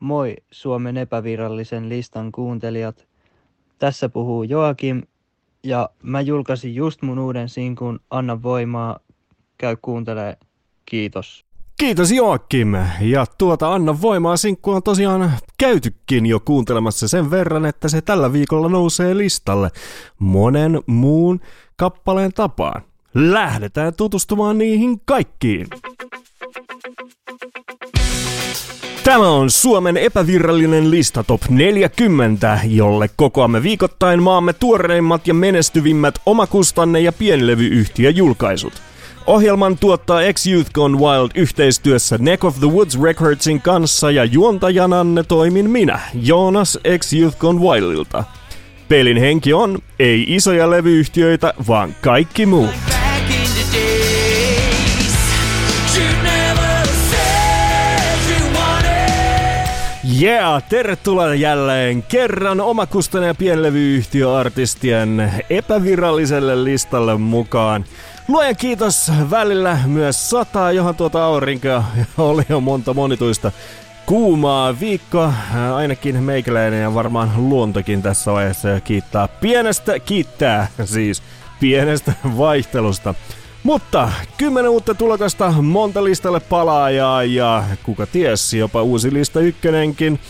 Moi Suomen epävirallisen listan kuuntelijat. Tässä puhuu Joakim ja mä julkaisin just mun uuden sinkun Anna voimaa. Käy kuuntelee. Kiitos. Kiitos Joakim. Ja tuota Anna voimaa sinkkua on tosiaan käytykin jo kuuntelemassa sen verran, että se tällä viikolla nousee listalle monen muun kappaleen tapaan. Lähdetään tutustumaan niihin kaikkiin. Tämä on Suomen epävirallinen lista Top 40, jolle kokoamme viikoittain maamme tuoreimmat ja menestyvimmät omakustanne- ja pienlevyyhtiöjulkaisut. Ohjelman tuottaa X-Youth Gone Wild yhteistyössä Neck of the Woods Recordsin kanssa ja juontajananne toimin minä, Joonas X-Youth Gone Wildilta. Pelin henki on ei isoja levyyhtiöitä, vaan kaikki muu. Yeah, tervetuloa jälleen kerran omakustanne ja pienlevyyhtiöartistien epäviralliselle listalle mukaan. Luojan kiitos välillä myös sataa, johon tuota aurinkoa oli jo monta monituista kuumaa viikkoa. Ainakin meikäläinen ja varmaan luontokin tässä vaiheessa kiittää pienestä, kiittää siis pienestä vaihtelusta. Mutta kymmenen uutta tulokasta, monta listalle palaajaa ja kuka ties, jopa uusi lista ykkönenkin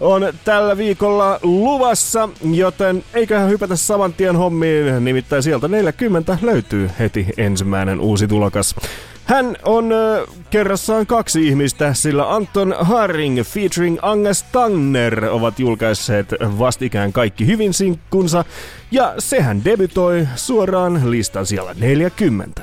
on tällä viikolla luvassa, joten eiköhän hypätä saman tien hommiin, nimittäin sieltä 40 löytyy heti ensimmäinen uusi tulokas. Hän on äh, kerrassaan kaksi ihmistä, sillä Anton Haring featuring Angas Tanner ovat julkaisseet vastikään kaikki hyvin sinkkunsa, ja sehän debytoi suoraan listan siellä 40.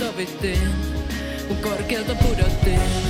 sovittiin, kun korkealta pudottiin.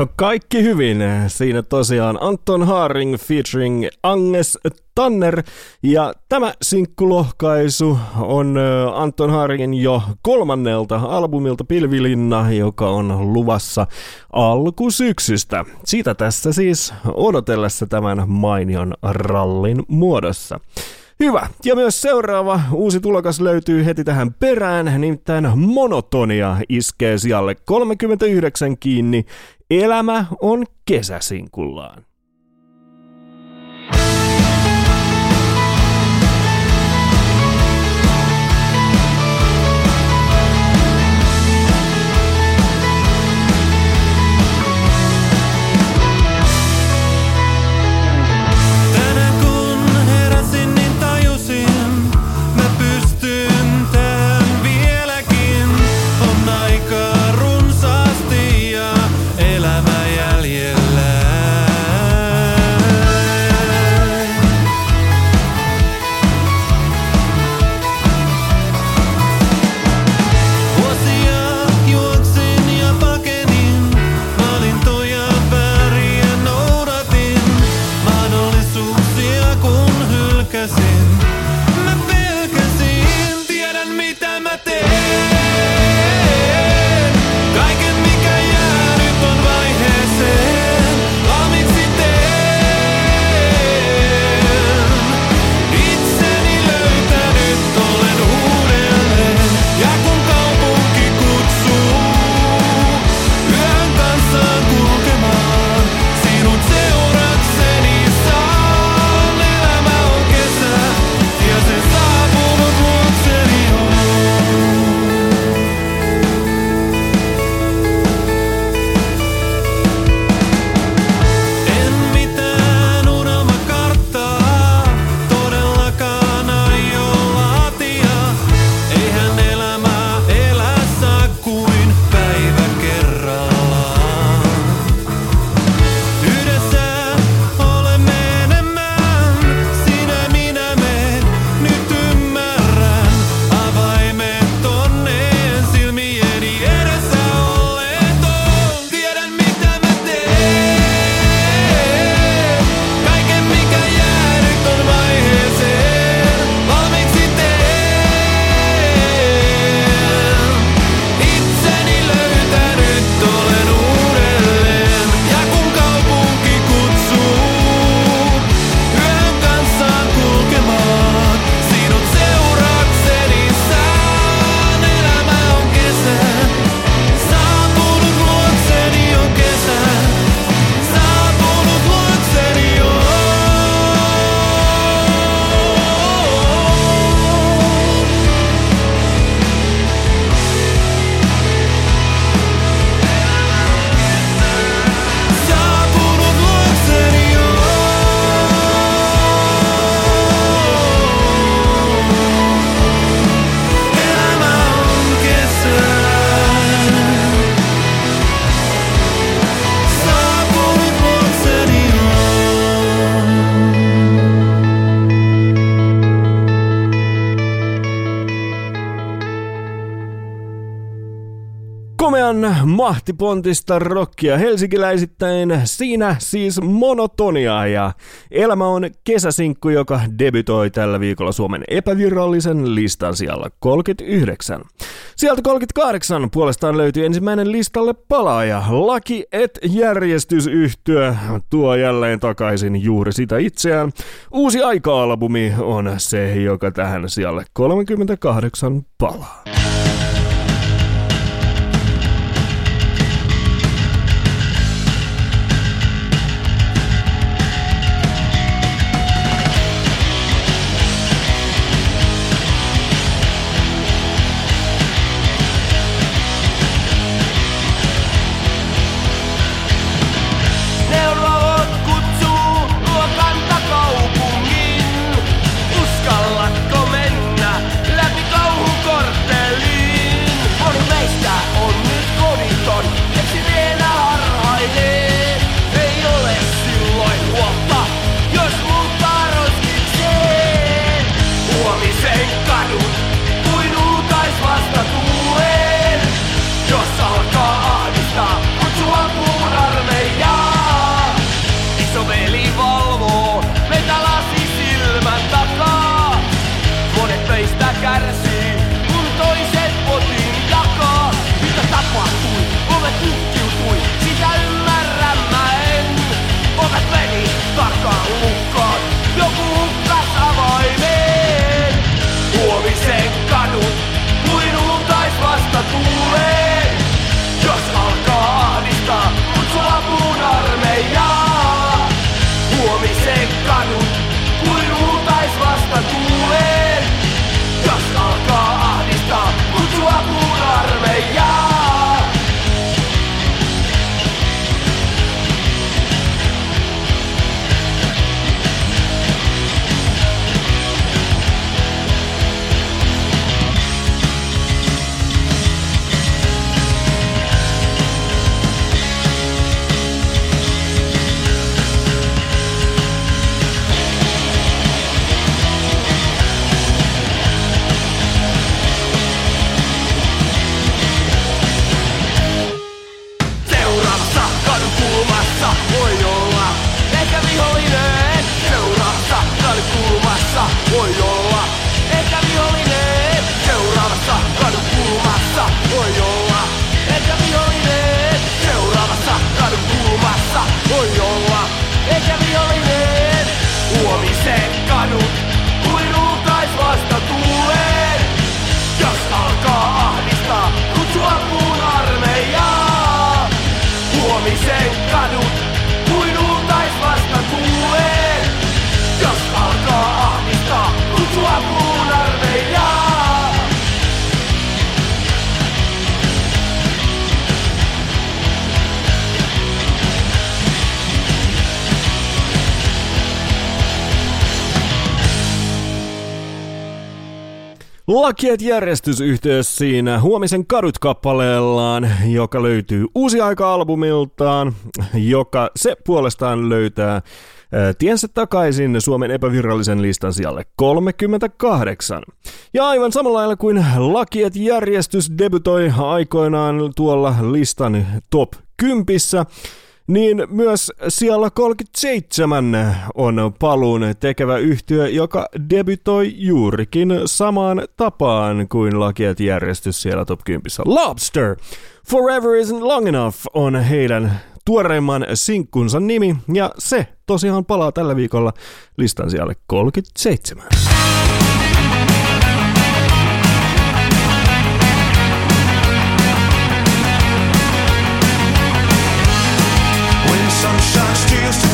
No kaikki hyvin. Siinä tosiaan Anton Haring featuring Agnes Tanner. Ja tämä sinkkulohkaisu on Anton Haringin jo kolmannelta albumilta Pilvilinna, joka on luvassa alkusyksystä. Siitä tässä siis odotellessa tämän mainion rallin muodossa. Hyvä. Ja myös seuraava uusi tulokas löytyy heti tähän perään, nimittäin monotonia iskee sijalle 39 kiinni. Elämä on kesäsinkullaan. Mahtipontista rockia helsinkiläisittäin. Siinä siis monotonia ja elämä on kesäsinkku, joka debytoi tällä viikolla Suomen epävirallisen listan siellä 39. Sieltä 38 puolestaan löytyy ensimmäinen listalle palaaja. Laki et järjestysyhtyö tuo jälleen takaisin juuri sitä itseään. Uusi aika-albumi on se, joka tähän siellä 38 palaa. Lakiet järjestysyhteys siinä huomisen kadut kappaleellaan, joka löytyy uusi aika-albumiltaan, joka se puolestaan löytää tiensä takaisin Suomen epävirallisen listan sijalle 38. Ja aivan samalla lailla kuin Lakiet järjestys debutoi aikoinaan tuolla listan top 10, niin myös siellä 37 on paluun tekevä yhtiö, joka debytoi juurikin samaan tapaan kuin lakiet järjestys siellä top 10. Lobster! Forever isn't long enough on heidän tuoreimman sinkkunsa nimi, ja se tosiaan palaa tällä viikolla listan siellä 37. Sunshine steals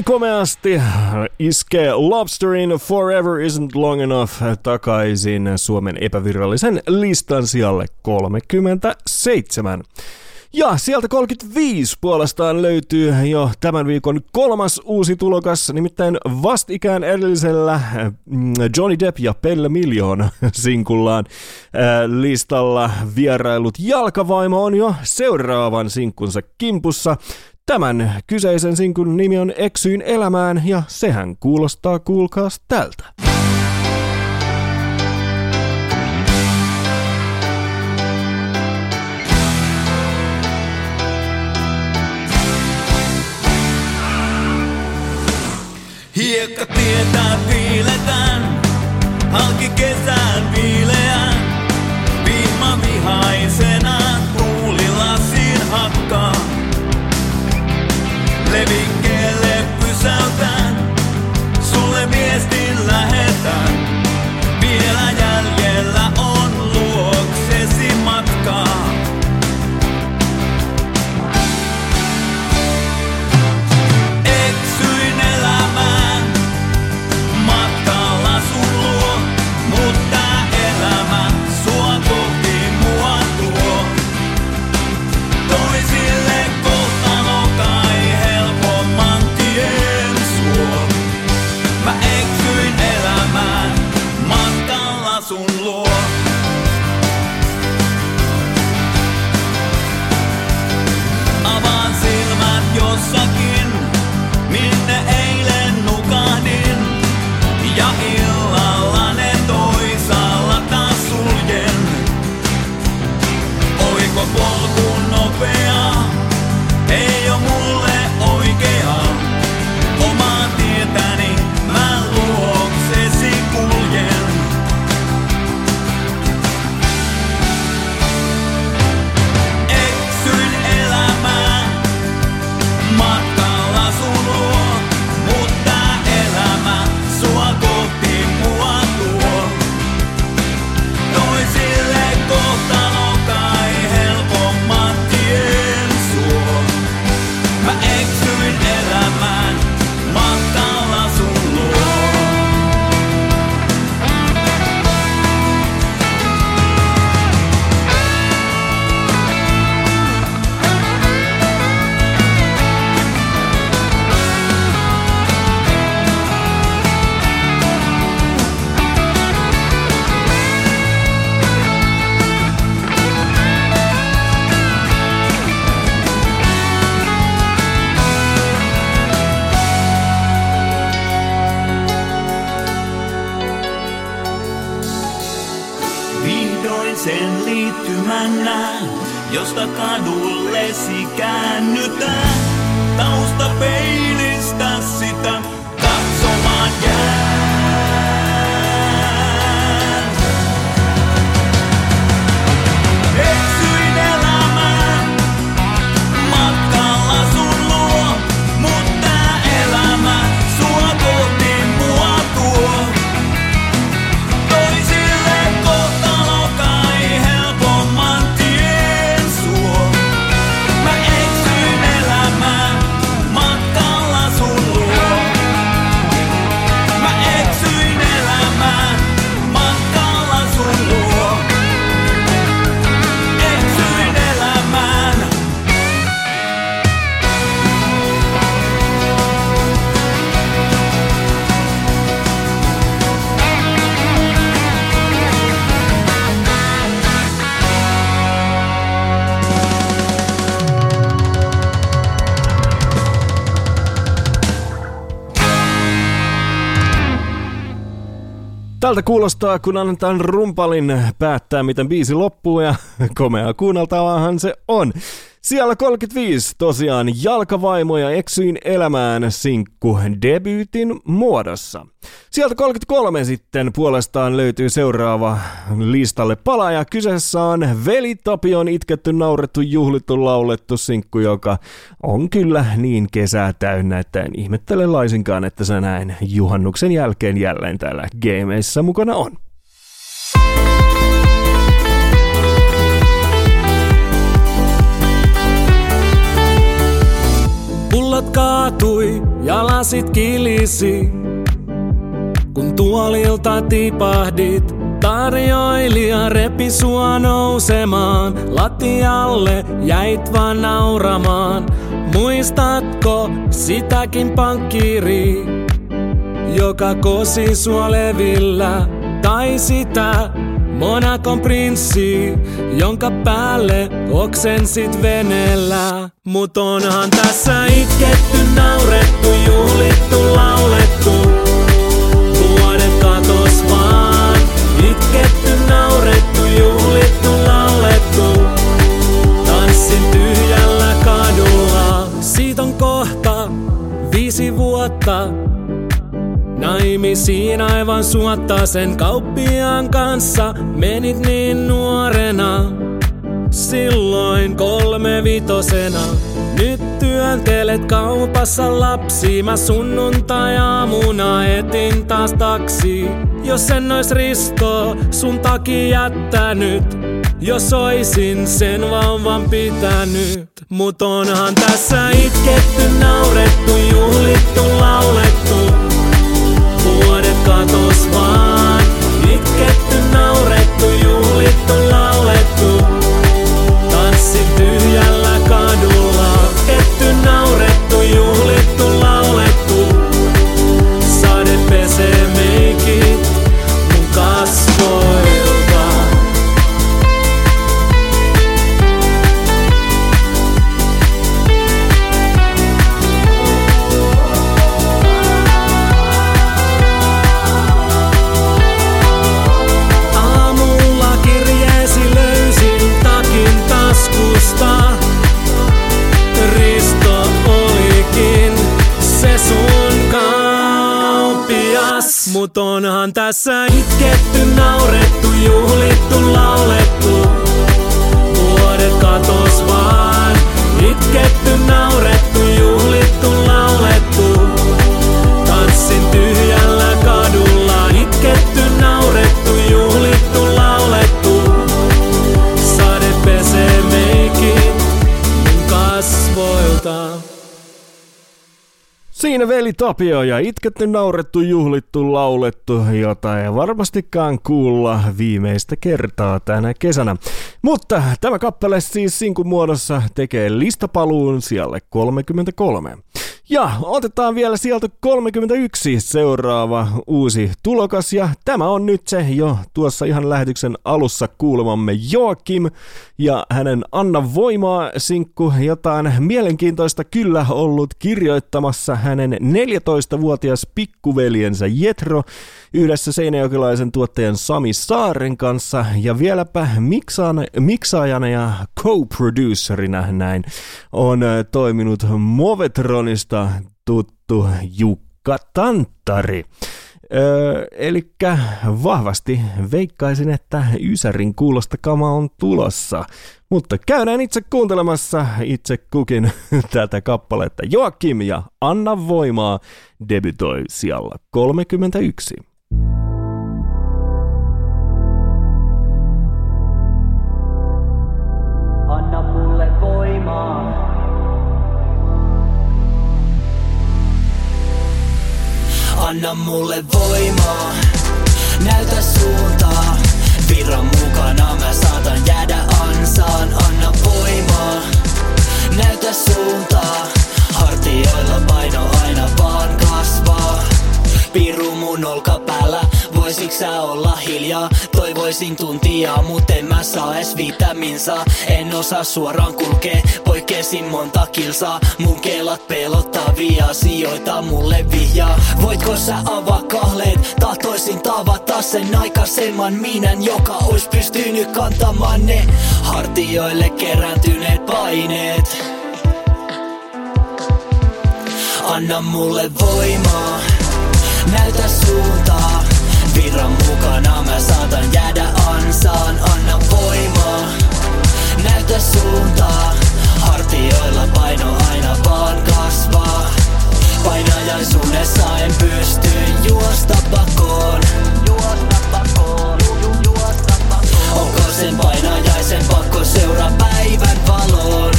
Näin komeasti iskee Lobsterin Forever Isn't Long Enough takaisin Suomen epävirallisen listan sijalle 37. Ja sieltä 35 puolestaan löytyy jo tämän viikon kolmas uusi tulokas, nimittäin vastikään edellisellä mm, Johnny Depp ja Pelle Miljoon sinkullaan listalla vierailut jalkavaimo on jo seuraavan sinkkunsa kimpussa. Tämän kyseisen sinkun nimi on Eksyin elämään ja sehän kuulostaa kuulkaas tältä. Hiekka tietää piiletään, halki kesään Tältä kuulostaa, kun annetaan rumpalin päättää, miten biisi loppuu ja komea kuunneltavaahan se on. Siellä 35 tosiaan jalkavaimo ja eksyin elämään sinkku debyytin muodossa. Sieltä 33 sitten puolestaan löytyy seuraava listalle palaaja. Kyseessä on Veli Tapion itketty, naurettu, juhlittu, laulettu sinkku, joka on kyllä niin kesää täynnä, että en ihmettele laisinkaan, että se näin juhannuksen jälkeen jälleen täällä gameissa mukana on. Pullot kaatui ja lasit kilisi. Kun tuolilta tipahdit, tarjoilija repi sua nousemaan. Lattialle jäit vaan nauramaan. Muistatko sitäkin pankkiiri, joka kosi sua levillä? Tai sitä Monakon prinssi, jonka päälle oksensit veneellä. Mut onhan tässä itketty, naurettu, juhlittu, laulettu. Vuodet katos vaan, itketty, naurettu, juhlittu, laulettu. Tanssin tyhjällä kadulla, siitä on kohta viisi vuotta. Naimisiin aivan suotta sen kauppiaan kanssa menit niin nuorena. Silloin kolme vitosena. Nyt työntelet kaupassa lapsi. Mä sunnuntai-aamuna etin taas taksi. Jos en ois Risto sun takia jättänyt. Jos oisin sen vauvan pitänyt. Mut onhan tässä itketty, naurettu, juhlittu, laulettu. Katos itketty, naurettu, juhlittu, laulettu. Tanssin tyhjällä kadulla, itketty, naurettu, juhlittu, laulettu. Mut onhan tässä itketty, naurettu, juhlittu, laulettu. Vuodet katos vaan, itketty, naurettu, juhlittu, laulettu. Tanssin tyhjällä kadulla, itketty, naurettu, juhlittu, laulettu. Sade pesee meikit mun kasvoilta. Siinä veli Tapio ja itketty, naurettu, juhlittu, laulettu, jota ei varmastikaan kuulla viimeistä kertaa tänä kesänä. Mutta tämä kappale siis sinkun muodossa tekee listapaluun sijalle 33. Ja otetaan vielä sieltä 31 seuraava uusi tulokas. Ja tämä on nyt se jo tuossa ihan lähetyksen alussa kuulemamme Joakim. Ja hänen Anna Voimaa sinkku jotain mielenkiintoista kyllä ollut kirjoittamassa hänen 14-vuotias pikkuveljensä Jetro yhdessä seinäjokilaisen tuottajan Sami Saaren kanssa. Ja vieläpä miksaan, miksaajana ja co-producerina näin on äh, toiminut Movetronista tuttu Jukka Tanttari. Öö, Eli vahvasti veikkaisin, että Ysärin kuulosta kama on tulossa. Mutta käydään itse kuuntelemassa itse kukin tätä kappaletta. Joakim ja Anna Voimaa debytoi siellä 31. Anna mulle voimaa, näytä suuntaa. Virran mukana mä saatan jäädä ansaan. Anna voimaa, näytä suuntaa. Hartioilla paino aina vaan kasvaa. Piru mun olkapäällä, voisiks sä olla hiljaa? Toivoisin tuntia, mut en mä saa edes vitaminsa En osaa suoraan kulkee, poikkeesin monta kilsaa. Mun kelat pelottavia asioita mulle vihjaa. Voitko sä avaa kahleet, tahtoisin tavata sen aikaisemman minän Joka ois pystynyt kantamaan ne hartioille kerääntyneet paineet. Anna mulle voimaa, näytä suuntaa. Virran mukana mä saatan jäädä ansaan. Anna voimaa, näytä suuntaa. Hartioilla paino aina vaan kasvaa. Painajaisuudessa en pysty juosta pakoon. Juosta pakoon, ju- juosta pakoon. Onko sen painajaisen pakko seuraa päivän valoon?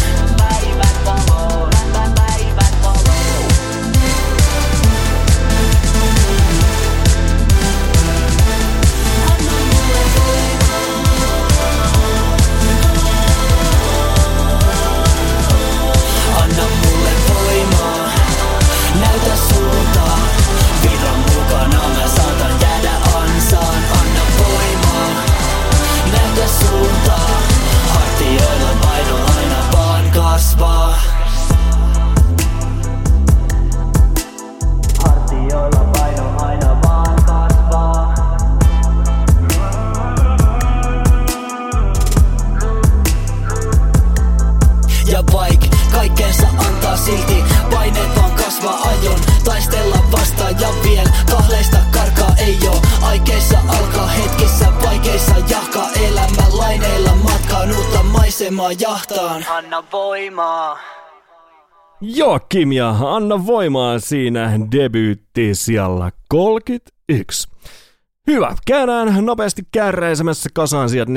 Silti Paineet vaan kasvaa ajon Taistella vastaan ja vielä Kahleista karkaa ei oo Aikeissa alkaa hetkissä Vaikeissa jahkaa elämä Laineilla matkaan uutta maisemaa jahtaan Anna voimaa. Joakim ja Anna voimaa siinä debyytti siellä 31. Hyvä, käydään nopeasti kärräisemässä kasaan sieltä 40-31.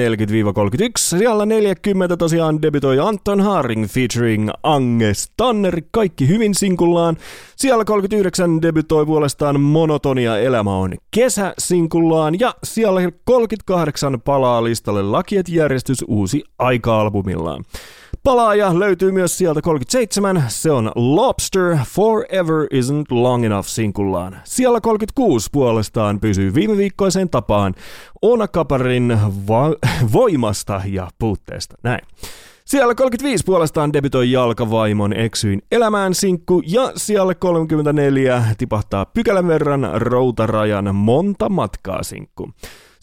Siellä 40 tosiaan debytoi Anton Haring featuring Ange Stanner, kaikki hyvin sinkullaan. Siellä 39 debytoi puolestaan Monotonia elämä on kesä sinkullaan. Ja siellä 38 palaa listalle Lakiet järjestys uusi aika-albumillaan. Palaaja löytyy myös sieltä 37, se on Lobster Forever Isn't Long Enough sinkullaan. Siellä 36 puolestaan pysyy viime viikkoiseen tapaan Ona Kaparin va- voimasta ja puutteesta. Näin. Siellä 35 puolestaan debytoi Jalkavaimon Eksyin elämään sinkku ja siellä 34 tipahtaa pykälän verran Routarajan Monta matkaa sinkku.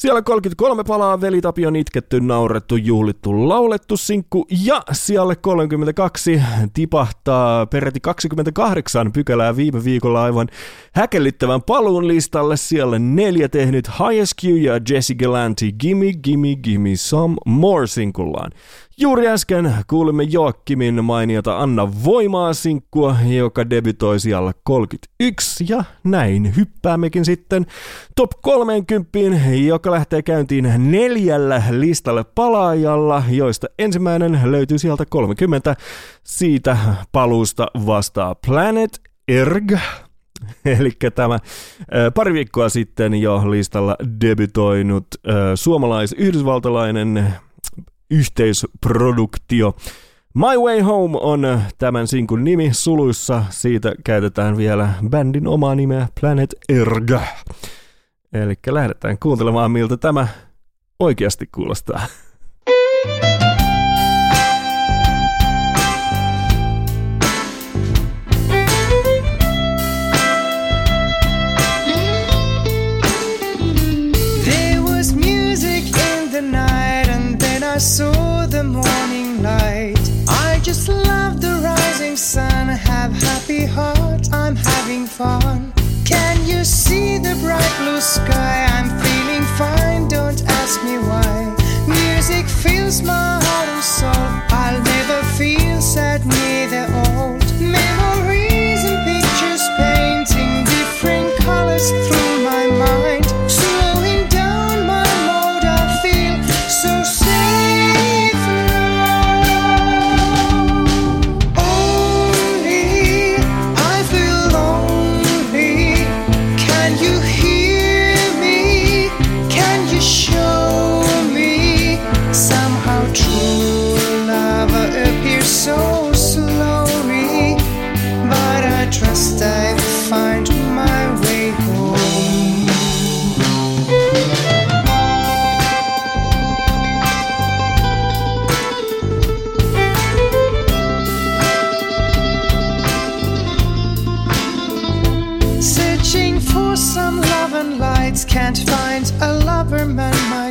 Siellä 33 palaa Veli Tapion itketty, naurettu, juhlittu, laulettu sinkku ja siellä 32 tipahtaa peräti 28 pykälää viime viikolla aivan häkellyttävän paluun listalle. Siellä neljä tehnyt Highest Q ja Jesse Galanti Gimme Gimme Gimme Some More sinkullaan. Juuri äsken kuulimme Joakimin mainiota Anna Voimaa sinkkua, joka debytoi siellä 31 ja näin hyppäämmekin sitten top 30, joka lähtee käyntiin neljällä listalle palaajalla, joista ensimmäinen löytyy sieltä 30. Siitä paluusta vastaa Planet Erg, Eli tämä pari viikkoa sitten jo listalla debytoinut suomalais-yhdysvaltalainen yhteisproduktio My Way Home on tämän sinkun nimi suluissa. Siitä käytetään vielä bändin omaa nimeä Planet Erg. Eli lähdetään kuuntelemaan, miltä tämä oikeasti kuulostaa. There saw the morning light. I just love the rising sun. Have happy heart, I'm having fun. Can you see the bright blue sky? I'm feeling fine, don't ask me why. Music fills my heart and soul. I'll never feel sad, neither old. Memories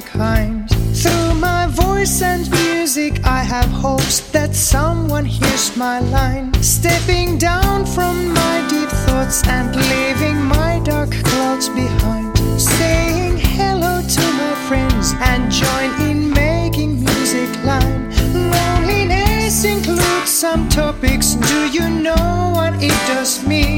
Through my voice and music, I have hopes that someone hears my line. Stepping down from my deep thoughts and leaving my dark clouds behind. Saying hello to my friends and join in making music line. Loneliness includes some topics. Do you know what it does mean?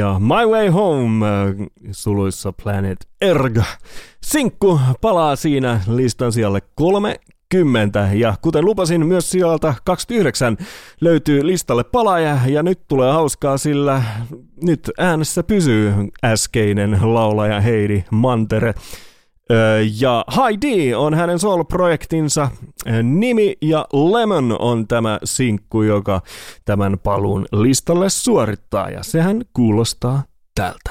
Ja My Way Home äh, suluissa Planet Erg. Sinkku palaa siinä listan sijalle 30 ja kuten lupasin myös sieltä 29 löytyy listalle palaaja ja nyt tulee hauskaa sillä nyt äänessä pysyy äskeinen laulaja Heidi Mantere. Ö, Ja Heidi on hänen solo-projektinsa ö, nimi ja Lemon on tämä sinkku, joka tämän paluun listalle suorittaa ja sehän kuulostaa tältä.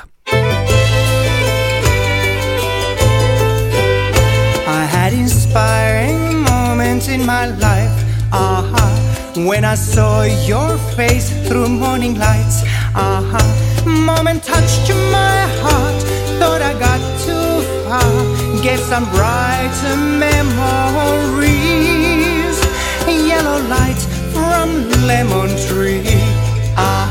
I had inspiring moments in my life. Aha. When I saw your face through morning lights. Aha. Moment touched my heart. Thought I got too far. get some brighter memories. Yellow light from lemon tree. Ah.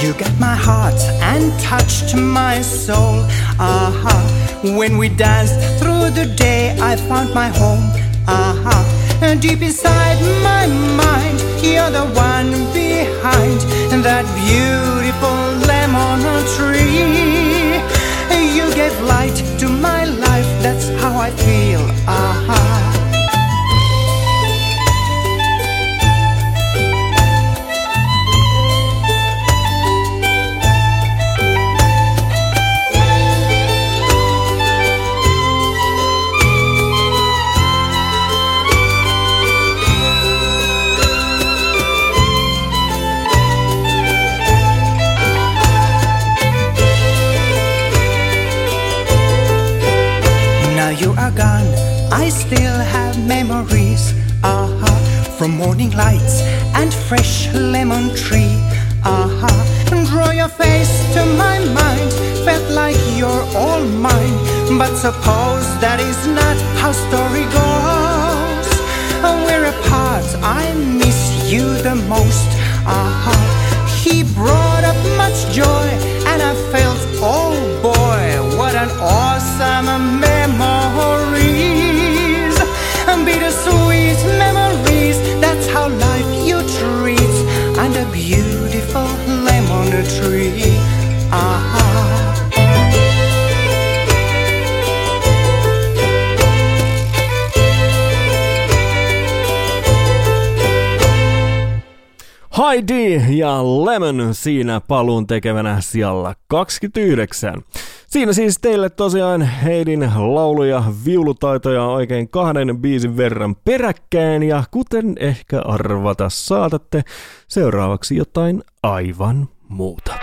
You got my heart and touched my soul. Aha. When we danced through the day, I found my home. Aha. Deep inside my mind you're the one behind that beautiful lemon tree. You gave light to my life, that's how I feel. Uh -huh. siinä paluun tekevänä siellä 29. Siinä siis teille tosiaan Heidin lauluja viulutaitoja oikein kahden biisin verran peräkkäin ja kuten ehkä arvata saatatte, seuraavaksi jotain aivan muuta.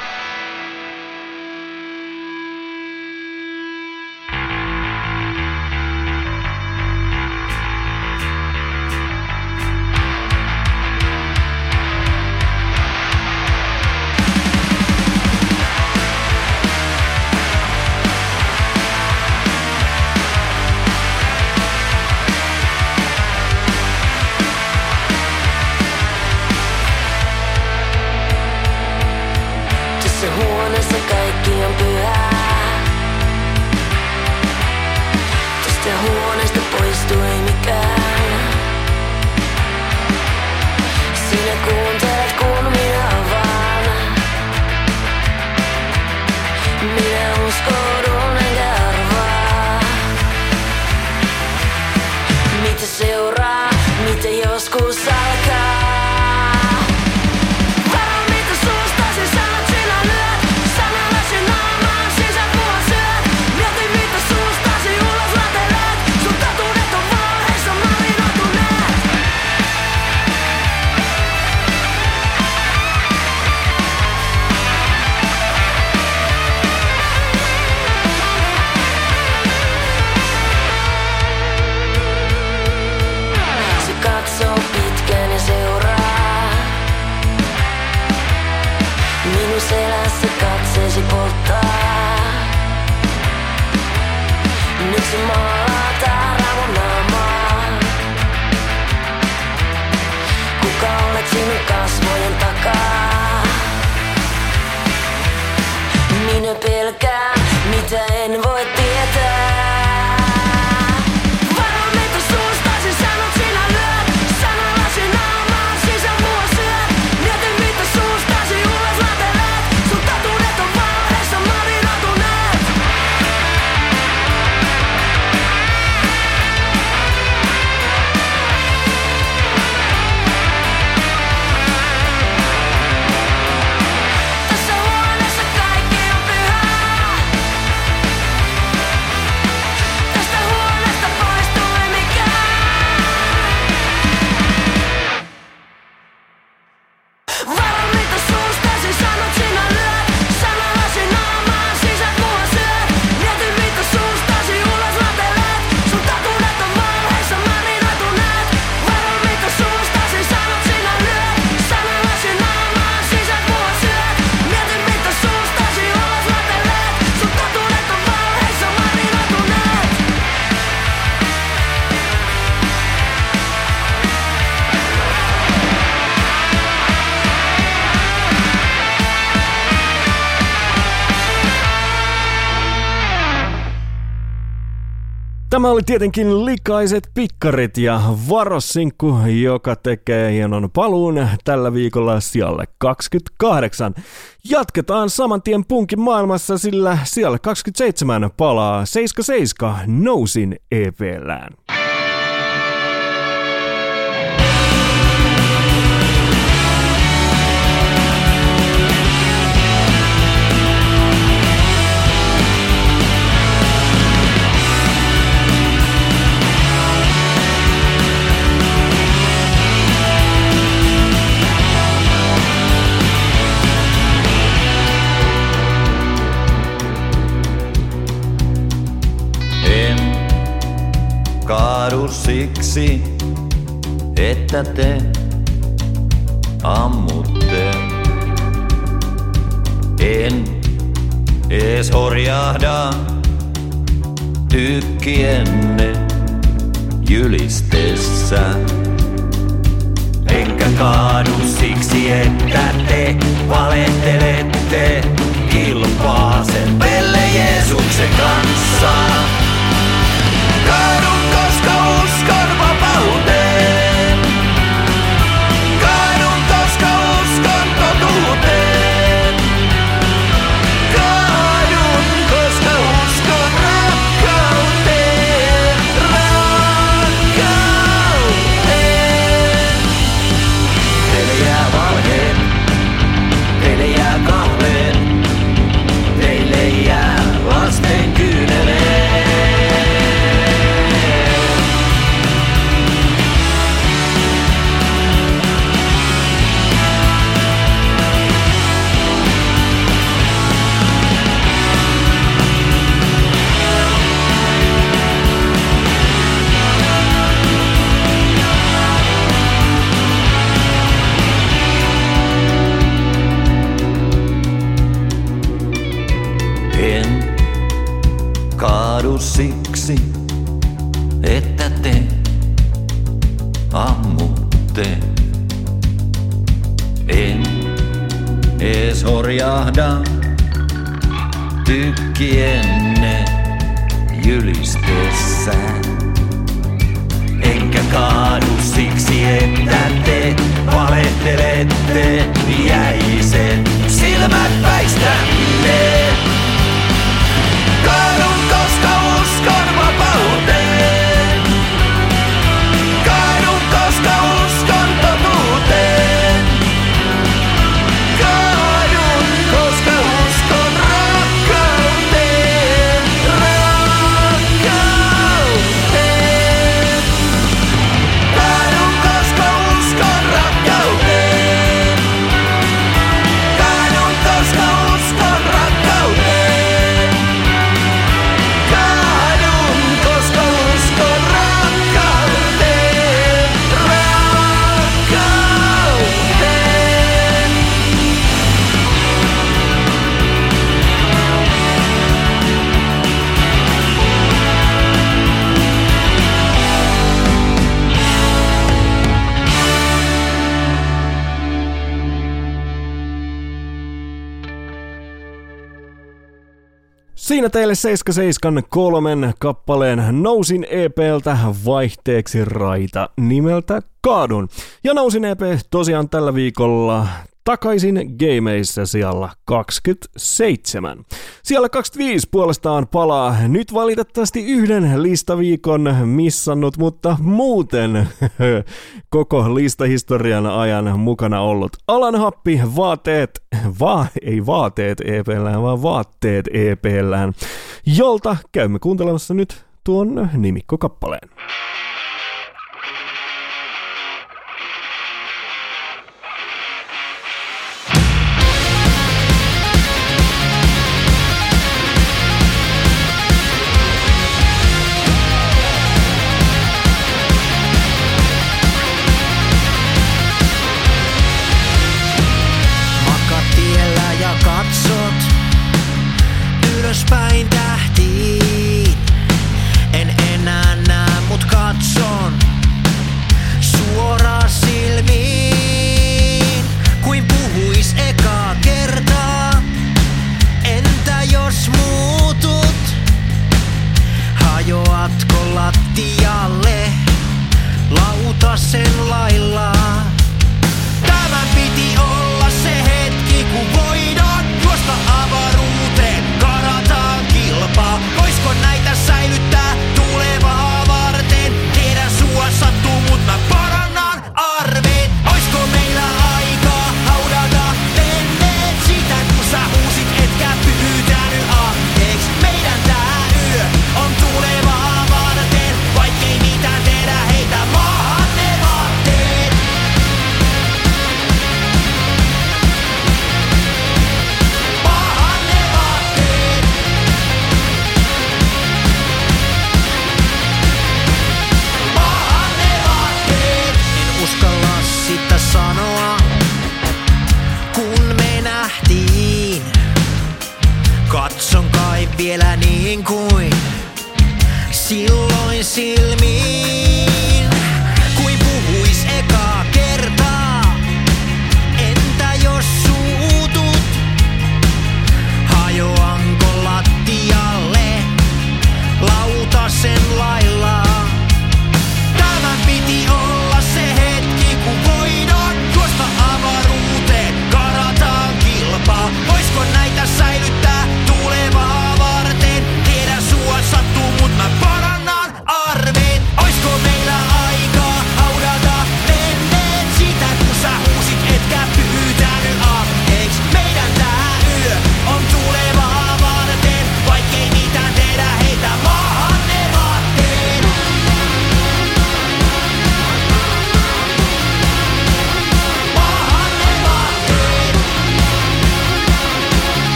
Tämä oli tietenkin likaiset pikkarit ja varossinkku, joka tekee hienon paluun tällä viikolla sijalle 28. Jatketaan saman tien punkin maailmassa, sillä siellä 27 palaa 77 Nousin EPllään. Kaadu siksi, että te ammutte. En ees horjahda tykkienne jylistessä. Enkä kaadu siksi, että te valettelette kilpaa sen Pelle Jeesuksen kanssa. Kaadun, ammutte. En ees horjahda tykkienne jylistessään. Enkä kaadu siksi, että te valettelette jäiset silmät päistänne. Siinä teille 77 kolmen kappaleen Nousin EPltä vaihteeksi raita nimeltä Kaadun. Ja Nousin EP tosiaan tällä viikolla takaisin gameissa siellä 27. Siellä 25 puolestaan palaa nyt valitettavasti yhden listaviikon missannut, mutta muuten koko listahistorian ajan mukana ollut Alan Happi vaateet, va, ei vaateet EPllään, vaan vaatteet EPllään, jolta käymme kuuntelemassa nyt tuon nimikkokappaleen. Makatiellä silloin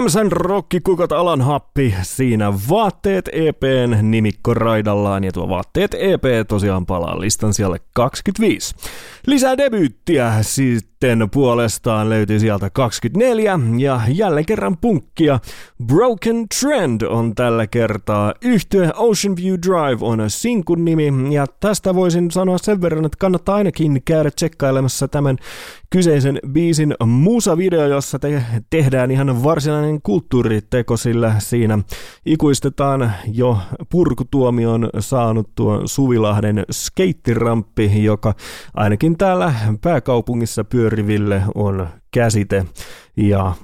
Jämsän rokkikukot alan happi siinä Vaatteet EPn nimikko raidallaan ja tuo Vaatteet EP tosiaan palaa listan siellä 25. Lisää debyyttiä sitten puolestaan löytyy sieltä 24 ja jälleen kerran punkkia. Broken Trend on tällä kertaa yhtye Ocean View Drive on sinkun nimi ja tästä voisin sanoa sen verran, että kannattaa ainakin käydä tsekkailemassa tämän kyseisen biisin musavideo, jossa te- tehdään ihan varsinainen kulttuuriteko, sillä siinä ikuistetaan jo purkutuomion saanut tuo Suvilahden skeittiramppi, joka ainakin täällä pääkaupungissa pyöriville on käsite. Ja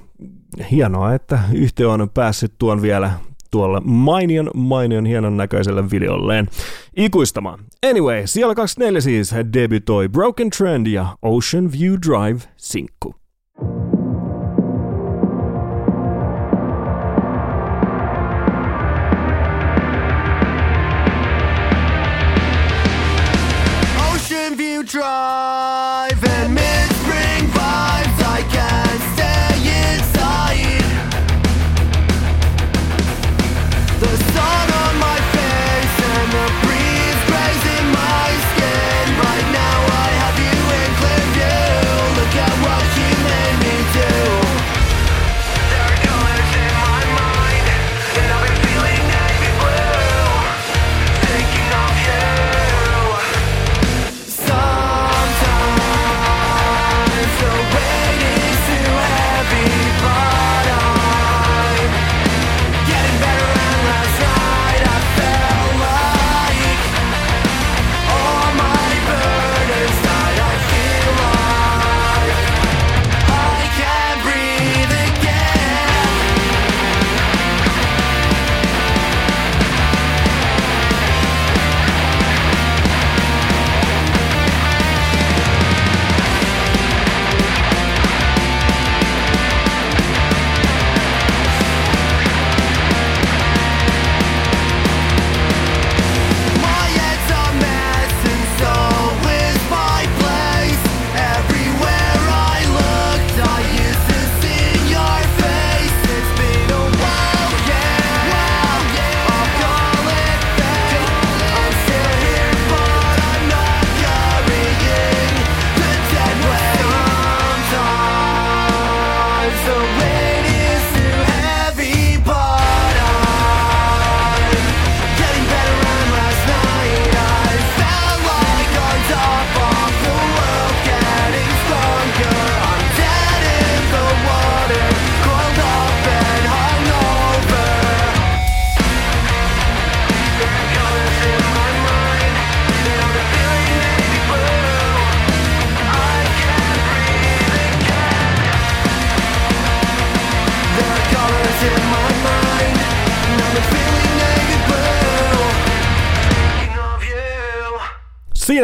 hienoa, että yhtiö on päässyt tuon vielä tuolla mainion, mainion hienon näköiselle videolleen ikuistamaan. Anyway, siellä 24 siis debutoi Broken Trend ja Ocean View Drive sinkku.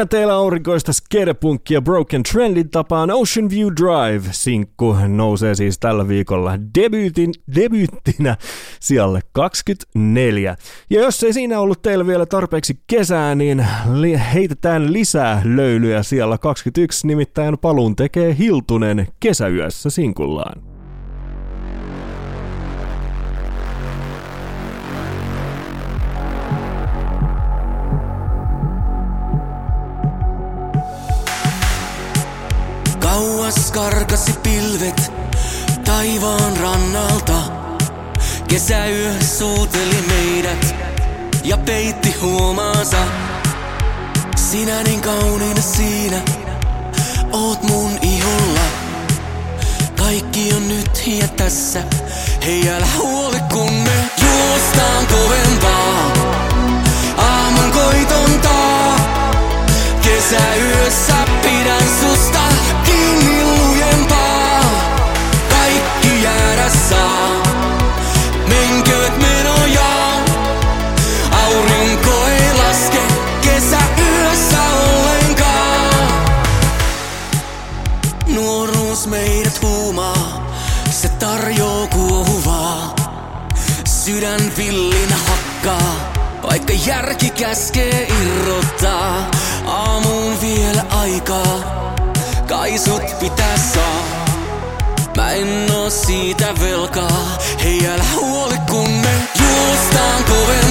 Siinä teillä aurinkoista skerepunkkia Broken Trendin tapaan Ocean View Drive-sinkku nousee siis tällä viikolla debyytin, debyyttinä sijalle 24. Ja jos ei siinä ollut teillä vielä tarpeeksi kesää, niin li- heitetään lisää löylyä siellä 21, nimittäin paluun tekee Hiltunen kesäyössä sinkullaan. Kauas karkasi pilvet taivaan rannalta. Kesäyö suuteli meidät ja peitti huomaansa. Sinä niin kauniina siinä, oot mun iholla. Kaikki on nyt ja tässä, hei älä huoli kun me juostaan kovempaa. Aamun koitontaa, kesäyössä pidän järki käskee irrottaa. Aamuun vielä aikaa, kai sut pitää saa. Mä en oo siitä velkaa, hei älä huoli kun me juostaan kovempaa.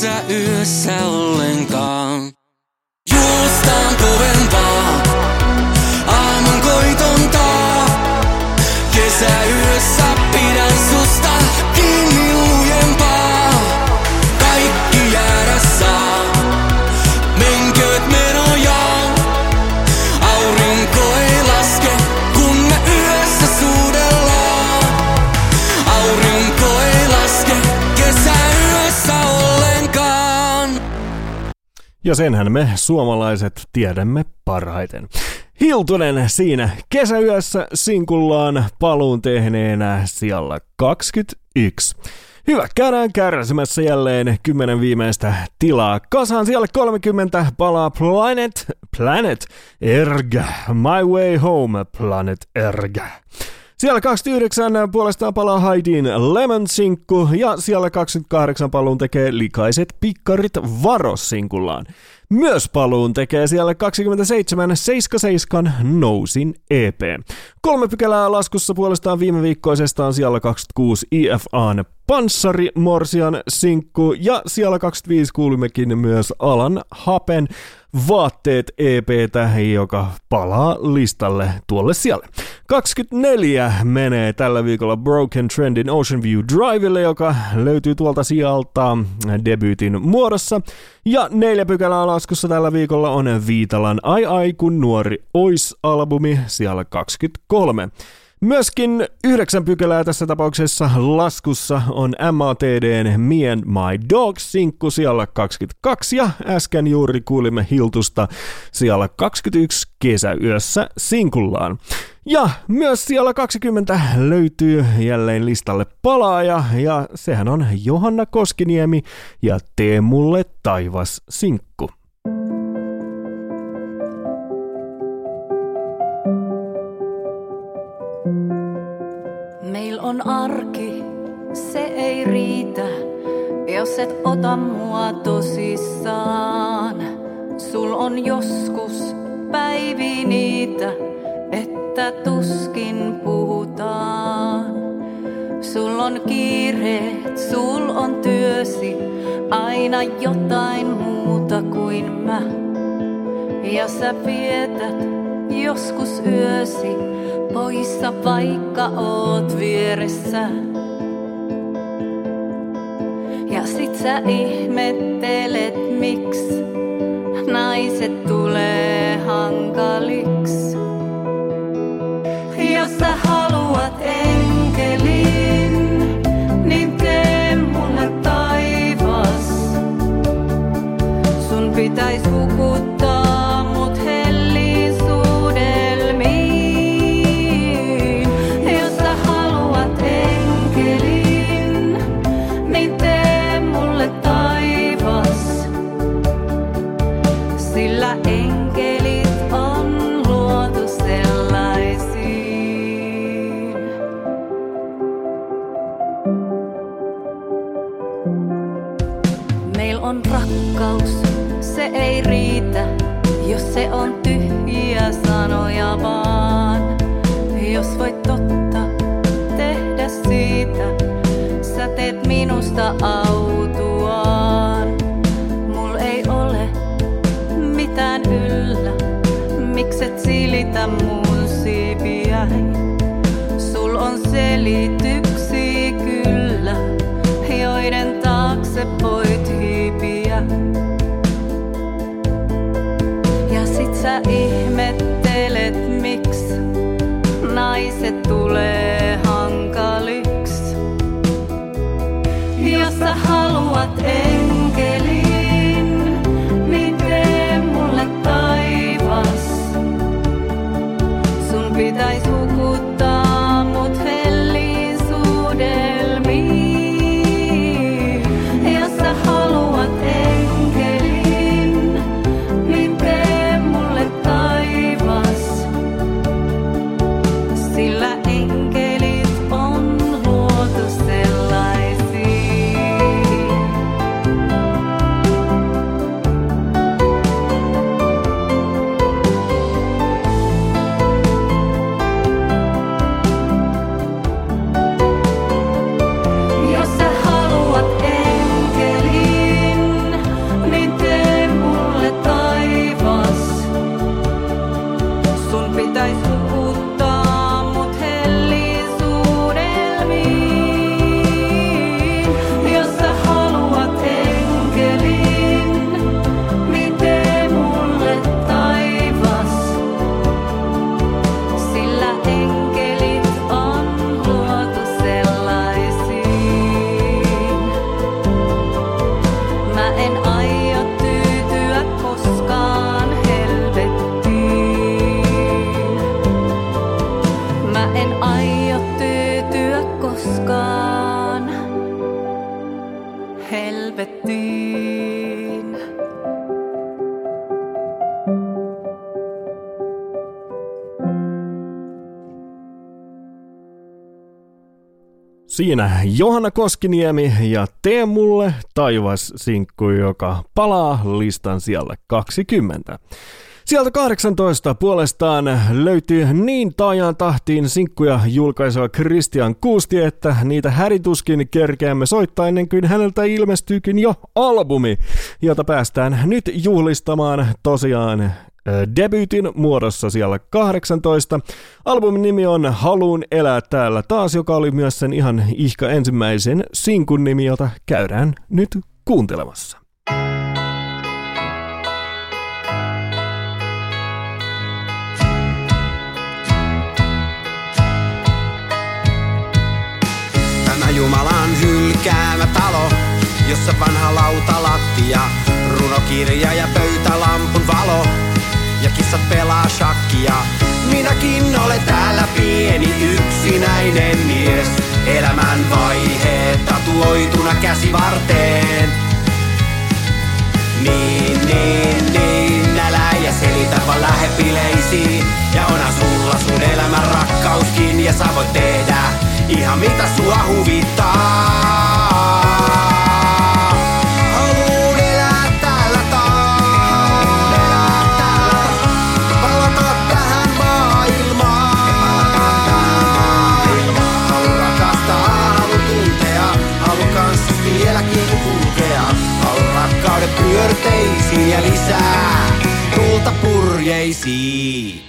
Kesäyössä ollenkaan. Senhän me suomalaiset tiedämme parhaiten. Hiltunen siinä kesäyössä sinkullaan paluun tehneenä siellä 21. Hyvä, käydään kärsimässä jälleen kymmenen viimeistä tilaa. Kasaan siellä 30 palaa Planet, Planet Erga, My Way Home, Planet Erga. Siellä 29 puolestaan palaa Haidin Lemon Sinkku ja siellä 28 paluun tekee Likaiset pikkarit Varos-sinkullaan. Myös paluun tekee siellä 27 77 Nousin EP. Kolme pykälää laskussa puolestaan viime viikkoisesta on siellä 26 IFAn Panssari Morsian sinkku ja siellä 25 kuulimmekin myös Alan Hapen Vaatteet EPtä, joka palaa listalle tuolle siellä. 24 menee tällä viikolla Broken Trendin Ocean View Drivelle, joka löytyy tuolta sijalta debyytin muodossa. Ja neljä pykälää laskussa tällä viikolla on Viitalan Ai Ai kun nuori ois-albumi siellä 23. Myöskin yhdeksän pykälää tässä tapauksessa laskussa on MATDn Me and My Dogs sinkku siellä 22 ja äsken juuri kuulimme Hiltusta siellä 21 kesäyössä sinkullaan. Ja myös siellä 20 löytyy jälleen listalle palaaja ja sehän on Johanna Koskiniemi ja Tee mulle taivas sinkku. Meil on arki, se ei riitä, jos et ota mua tosissaan. Sul on joskus päivi niitä, että tuskin puhutaan. Sul on kiireet, sul on työsi, aina jotain muuta kuin mä. Ja sä vietät joskus yösi, poissa vaikka oot vieressä. Ja sit sä ihmettelet, miksi naiset tulee hankaliks. Jos sä naiset tulee Siinä Johanna Koskiniemi ja Tee mulle taivas sinkku, joka palaa listan siellä 20. Sieltä 18 puolestaan löytyy niin taajaan tahtiin sinkkuja julkaiseva Christian Kuusti, että niitä härituskin kerkeämme soittaa ennen kuin häneltä ilmestyykin jo albumi, jota päästään nyt juhlistamaan tosiaan debyytin muodossa siellä 18. Albumin nimi on Haluun elää täällä taas, joka oli myös sen ihan ihka ensimmäisen sinkun nimi, jota käydään nyt kuuntelemassa. Tämä Jumalan hylkäämä talo, jossa vanha lautalattia, runokirja ja pöytälampun valo. Ja kissat pelaa shakkia. Minäkin olen täällä pieni yksinäinen mies. Elämän vaiheet tatuoituna käsivarteen. Niin, niin, niin, älä ja selitä vaan lähde bileisiin. Ja onhan sulla sun elämän rakkauskin ja sä voit tehdä ihan mitä sua huvittaa. pyörteisiin ja lisää tulta purjeisiin.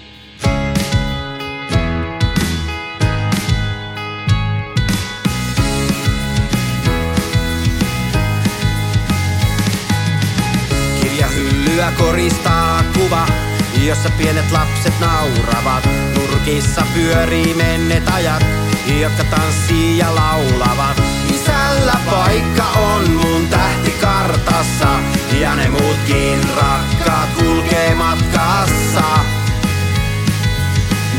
Koristaa kuva, jossa pienet lapset nauravat. Nurkissa pyörii menneet ajat, jotka tanssii ja laulavat. Isällä paikka on mun tähtikartassa ja ne muutkin rakkaat kulkee matkassa.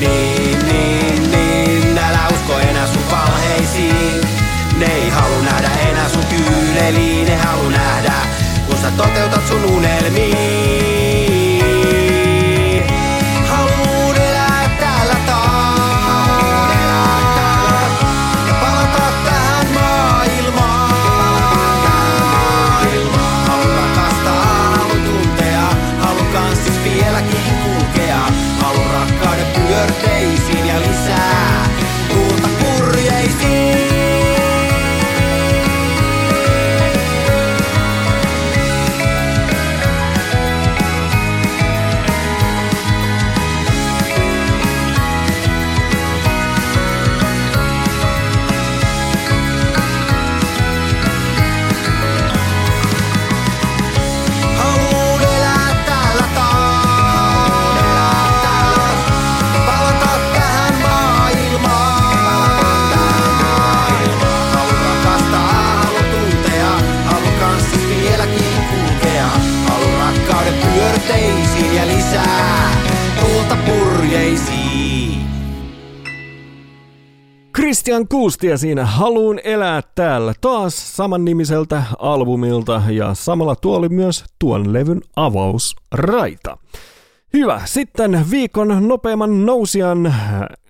Niin, niin, niin, älä usko enää sun valheisiin. Ne ei halu nähdä enää sun kyyneliin, ne halu nähdä, kun sä toteutat sun unelmiin. Christian Kuustia siinä Haluun elää täällä taas samannimiseltä albumilta ja samalla tuo oli myös tuon levyn avausraita. Hyvä, sitten viikon nopeimman nousijan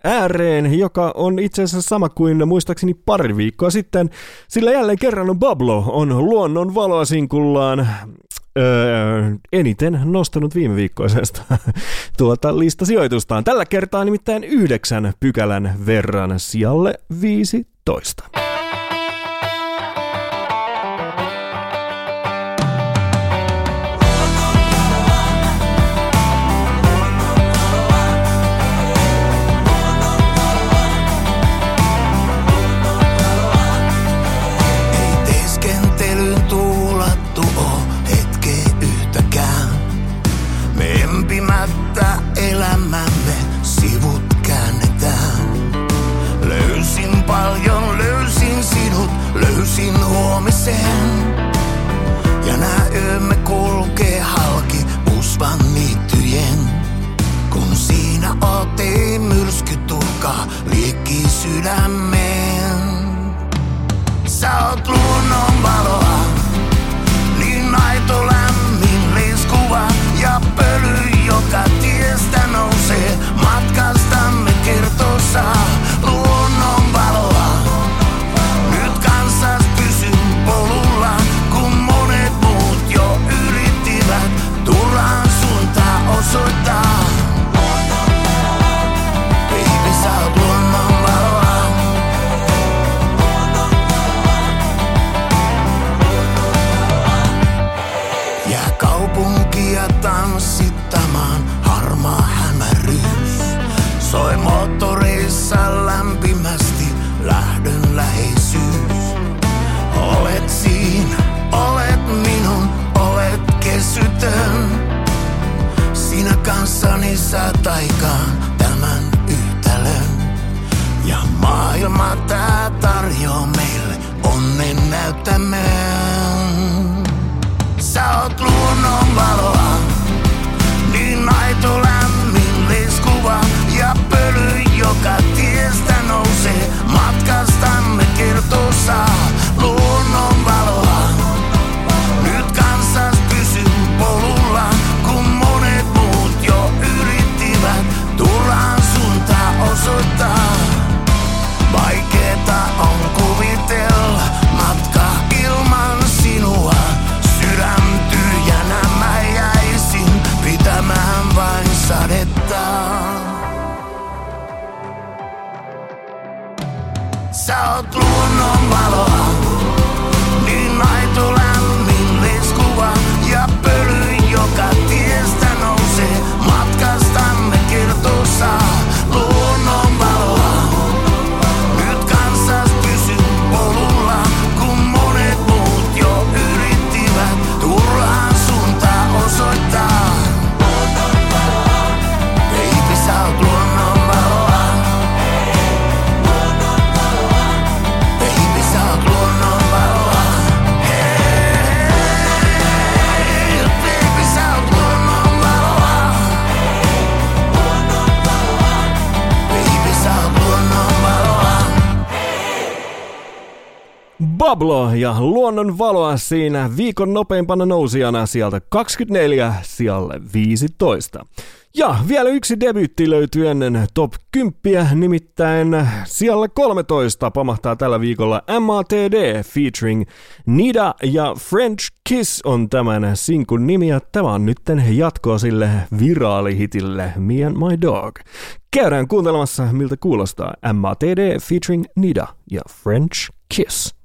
ääreen, joka on itse asiassa sama kuin muistaakseni pari viikkoa sitten, sillä jälleen kerran Bablo on luonnon valoa sinkullaan öö, eniten nostanut viime viikkoisesta tuota listasijoitustaan. Tällä kertaa nimittäin yhdeksän pykälän verran sijalle 15. Pablo ja Luonnon valoa siinä viikon nopeimpana nousijana sieltä 24 sijalle 15. Ja vielä yksi debyytti löytyy ennen top 10, nimittäin siellä 13 pamahtaa tällä viikolla MATD featuring Nida ja French Kiss on tämän sinkun nimi ja tämä on nytten jatkoa sille viraalihitille Me and My Dog. Käydään kuuntelemassa miltä kuulostaa MATD featuring Nida ja French Kiss.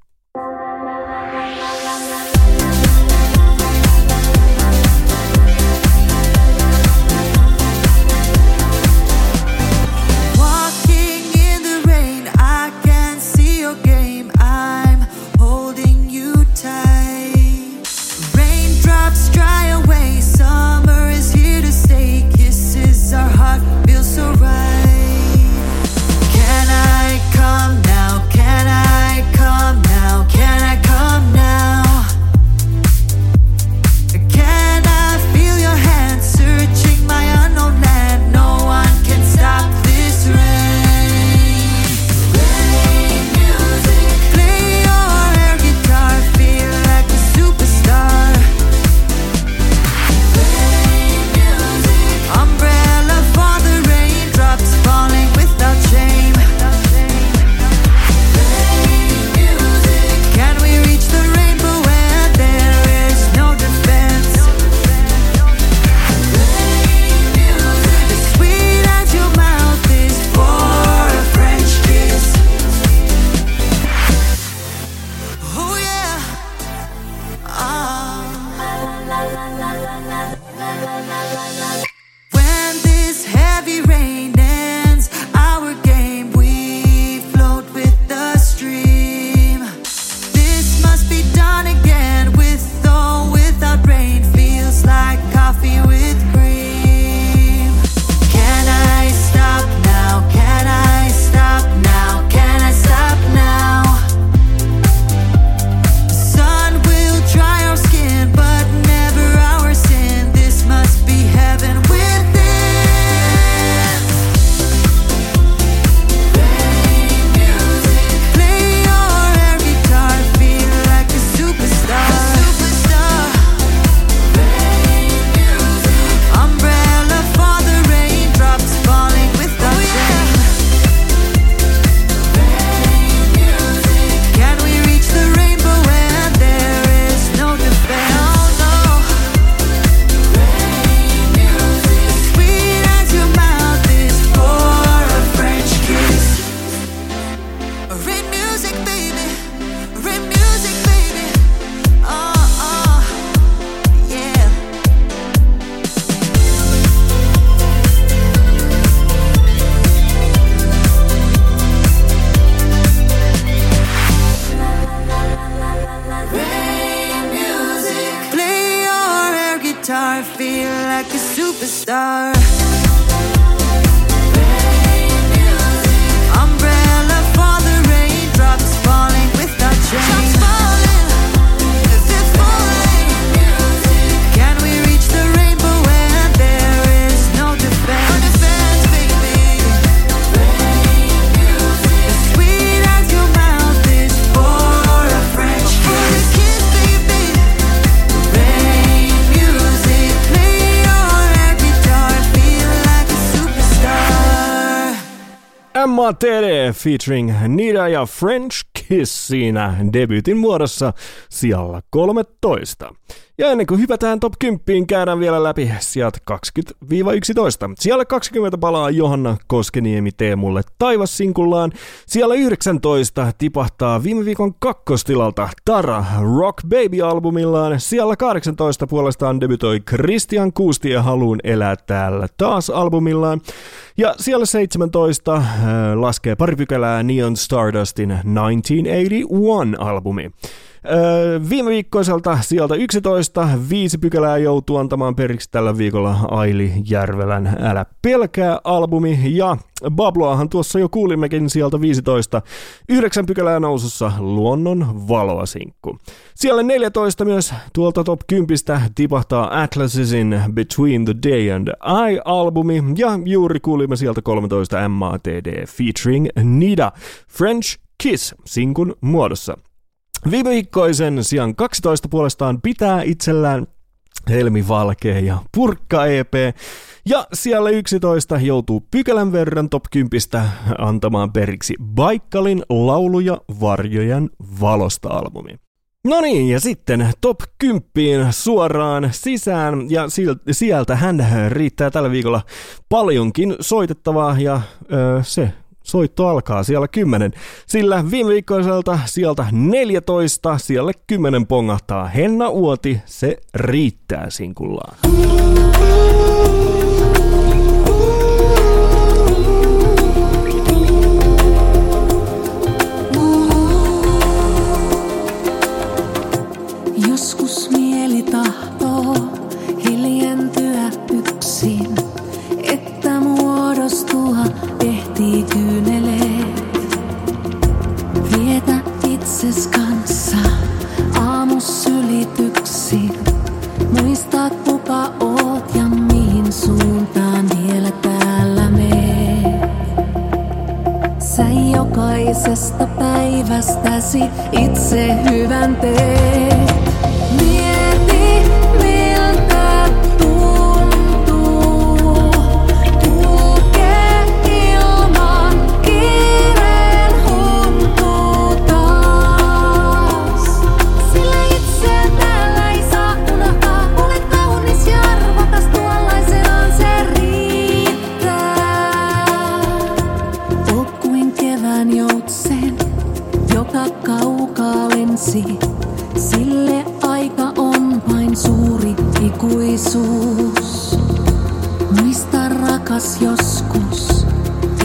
Featuring Nida ja French Kiss siinä debyytin muodossa sijalla 13. Ja ennen kuin hypätään top 10, käydään vielä läpi sijat 20-11. Siellä 20 palaa Johanna Koskeniemi Teemulle taivassinkullaan. Siellä 19 tipahtaa viime viikon kakkostilalta Tara Rock Baby-albumillaan. Siellä 18 puolestaan debytoi Christian Kuusti ja Haluun elää täällä taas albumillaan. Ja siellä 17 äh, laskee pari pykälää Neon Stardustin 1981-albumi. Viime viikkoiselta sieltä 11, viisi pykälää joutuu antamaan periksi tällä viikolla Aili Järvelän. Älä pelkää albumi. Ja Babloahan tuossa jo kuulimmekin sieltä 15, yhdeksän pykälää nousussa Luonnon valoa sinkku. Siellä 14 myös tuolta top 10 tipahtaa Atlassisin Between the Day and I-albumi ja juuri kuulimme sieltä 13 MATD featuring Nida. French Kiss sinkun muodossa. Viime viikkoisen sijaan 12 puolestaan pitää itsellään Helmi Valkea ja Purkka EP. Ja siellä 11 joutuu pykälän verran top 10 antamaan periksi Baikkalin lauluja varjojen valosta albumi. No niin, ja sitten top 10 suoraan sisään, ja sieltä hän riittää tällä viikolla paljonkin soitettavaa, ja öö, se soitto alkaa siellä 10, sillä viime viikkoiselta sieltä 14, siellä 10 pongahtaa Henna Uoti, se riittää sinkullaan. Jokaisesta päivästäsi itse hyvän teet. Lensi. Sille aika on vain suuri ikuisuus. Muista rakas joskus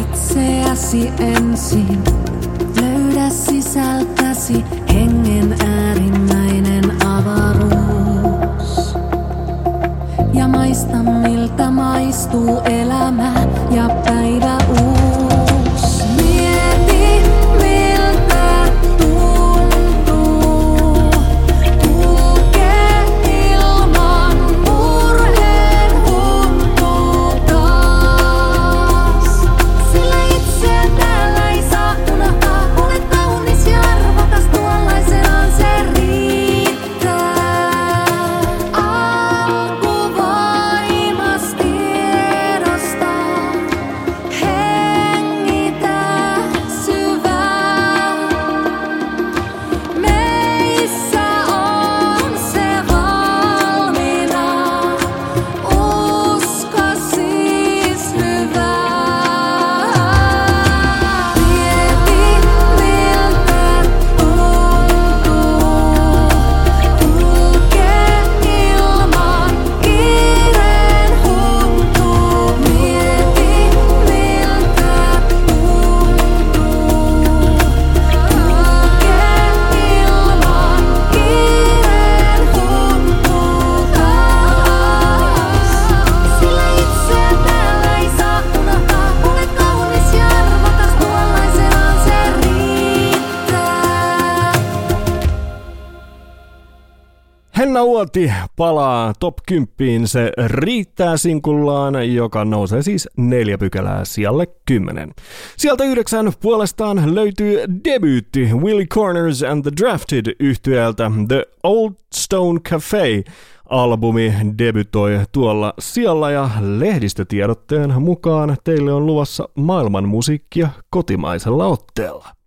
itseäsi ensin. Löydä sisältäsi hengen äärimmäinen avaruus. Ja maista miltä maistuu elämä ja päivä uus. Uoti palaa top 10, se riittää sinkullaan, joka nousee siis neljä pykälää sijalle 10. Sieltä yhdeksän puolestaan löytyy debyytti Willie Corners and the Drafted yhtyeeltä The Old Stone Cafe. Albumi debytoi tuolla sijalla ja lehdistötiedotteen mukaan teille on luvassa maailman musiikkia kotimaisella otteella.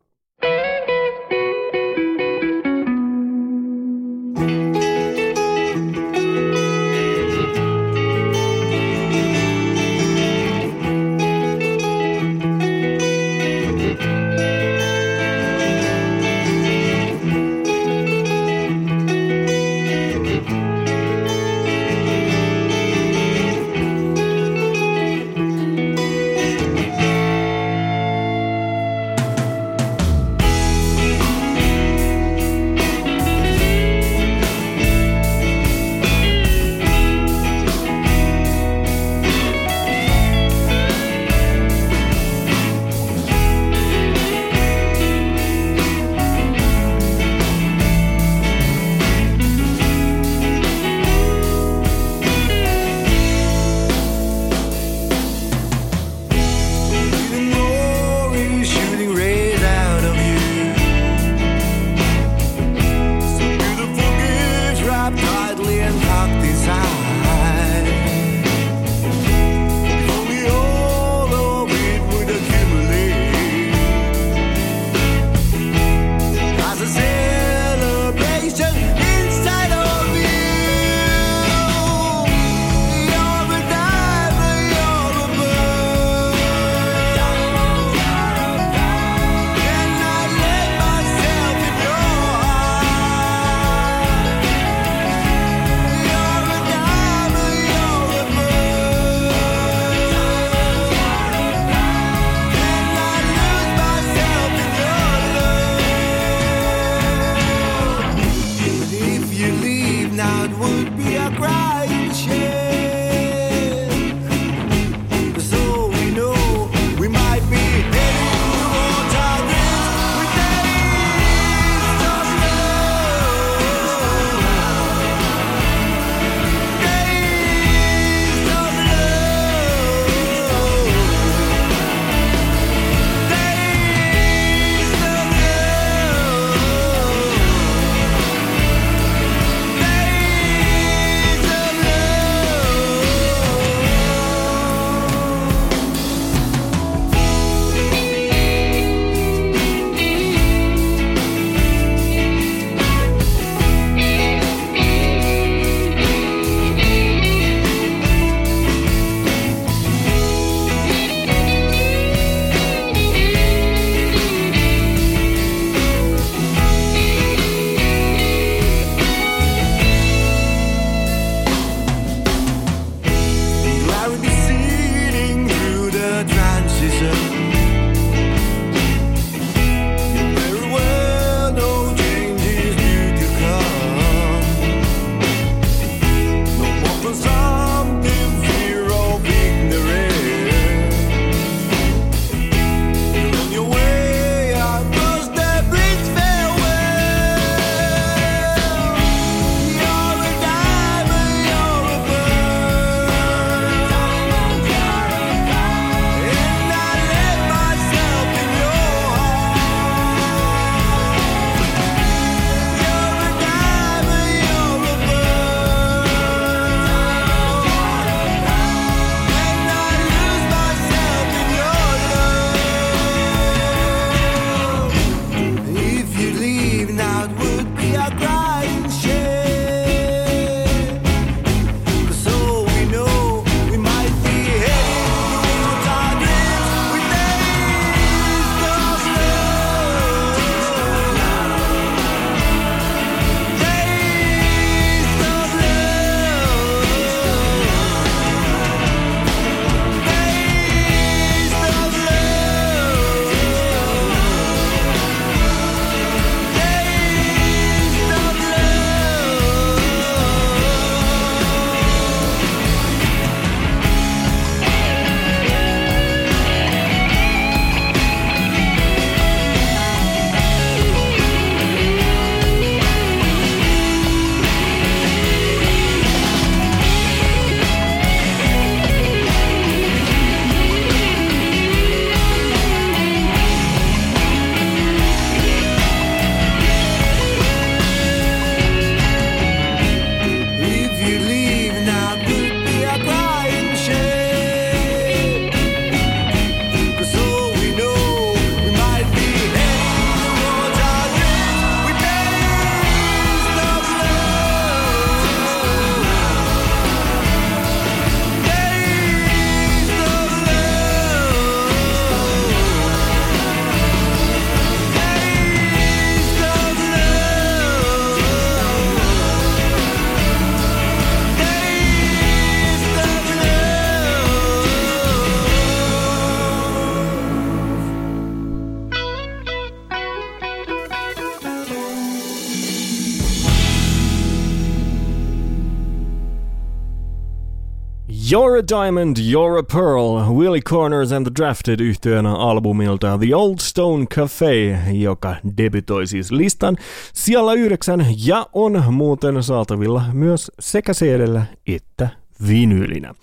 You're a Diamond, You're a Pearl, Willie Corners and the Drafted yhtyönä albumilta The Old Stone Cafe, joka debytoi siis listan siellä yhdeksän ja on muuten saatavilla myös sekä cd että vinyylinä.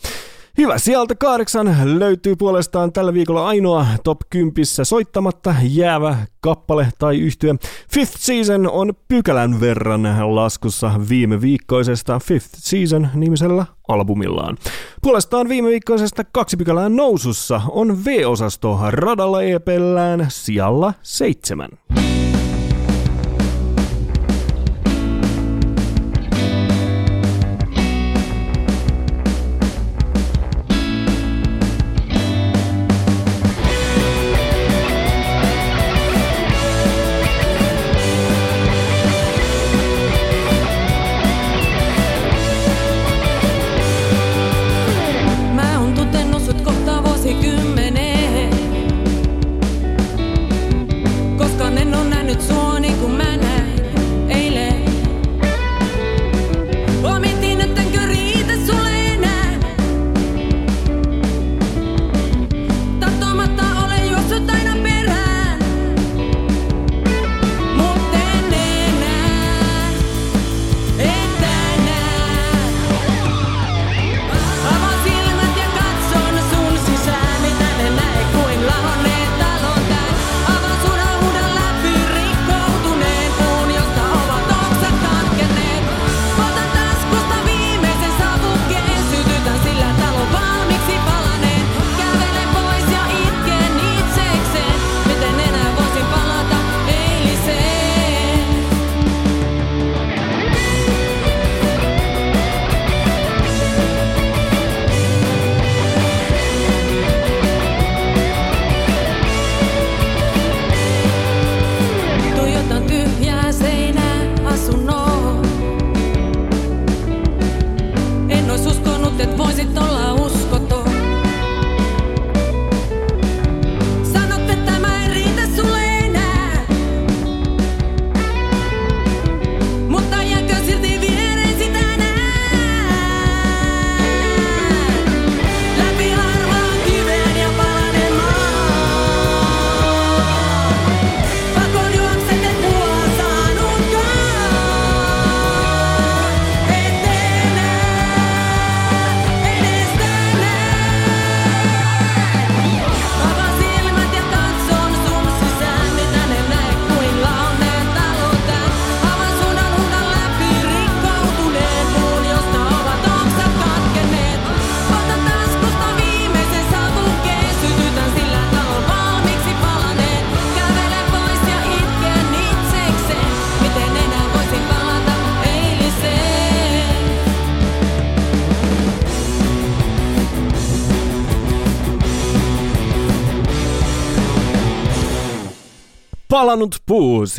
Hyvä, sieltä kahdeksan löytyy puolestaan tällä viikolla ainoa top 10 soittamatta jäävä kappale tai yhtye. Fifth Season on pykälän verran laskussa viime viikkoisesta Fifth Season nimisellä albumillaan. Puolestaan viime viikkoisesta kaksi pykälää nousussa on V-osasto radalla EPllään sijalla seitsemän.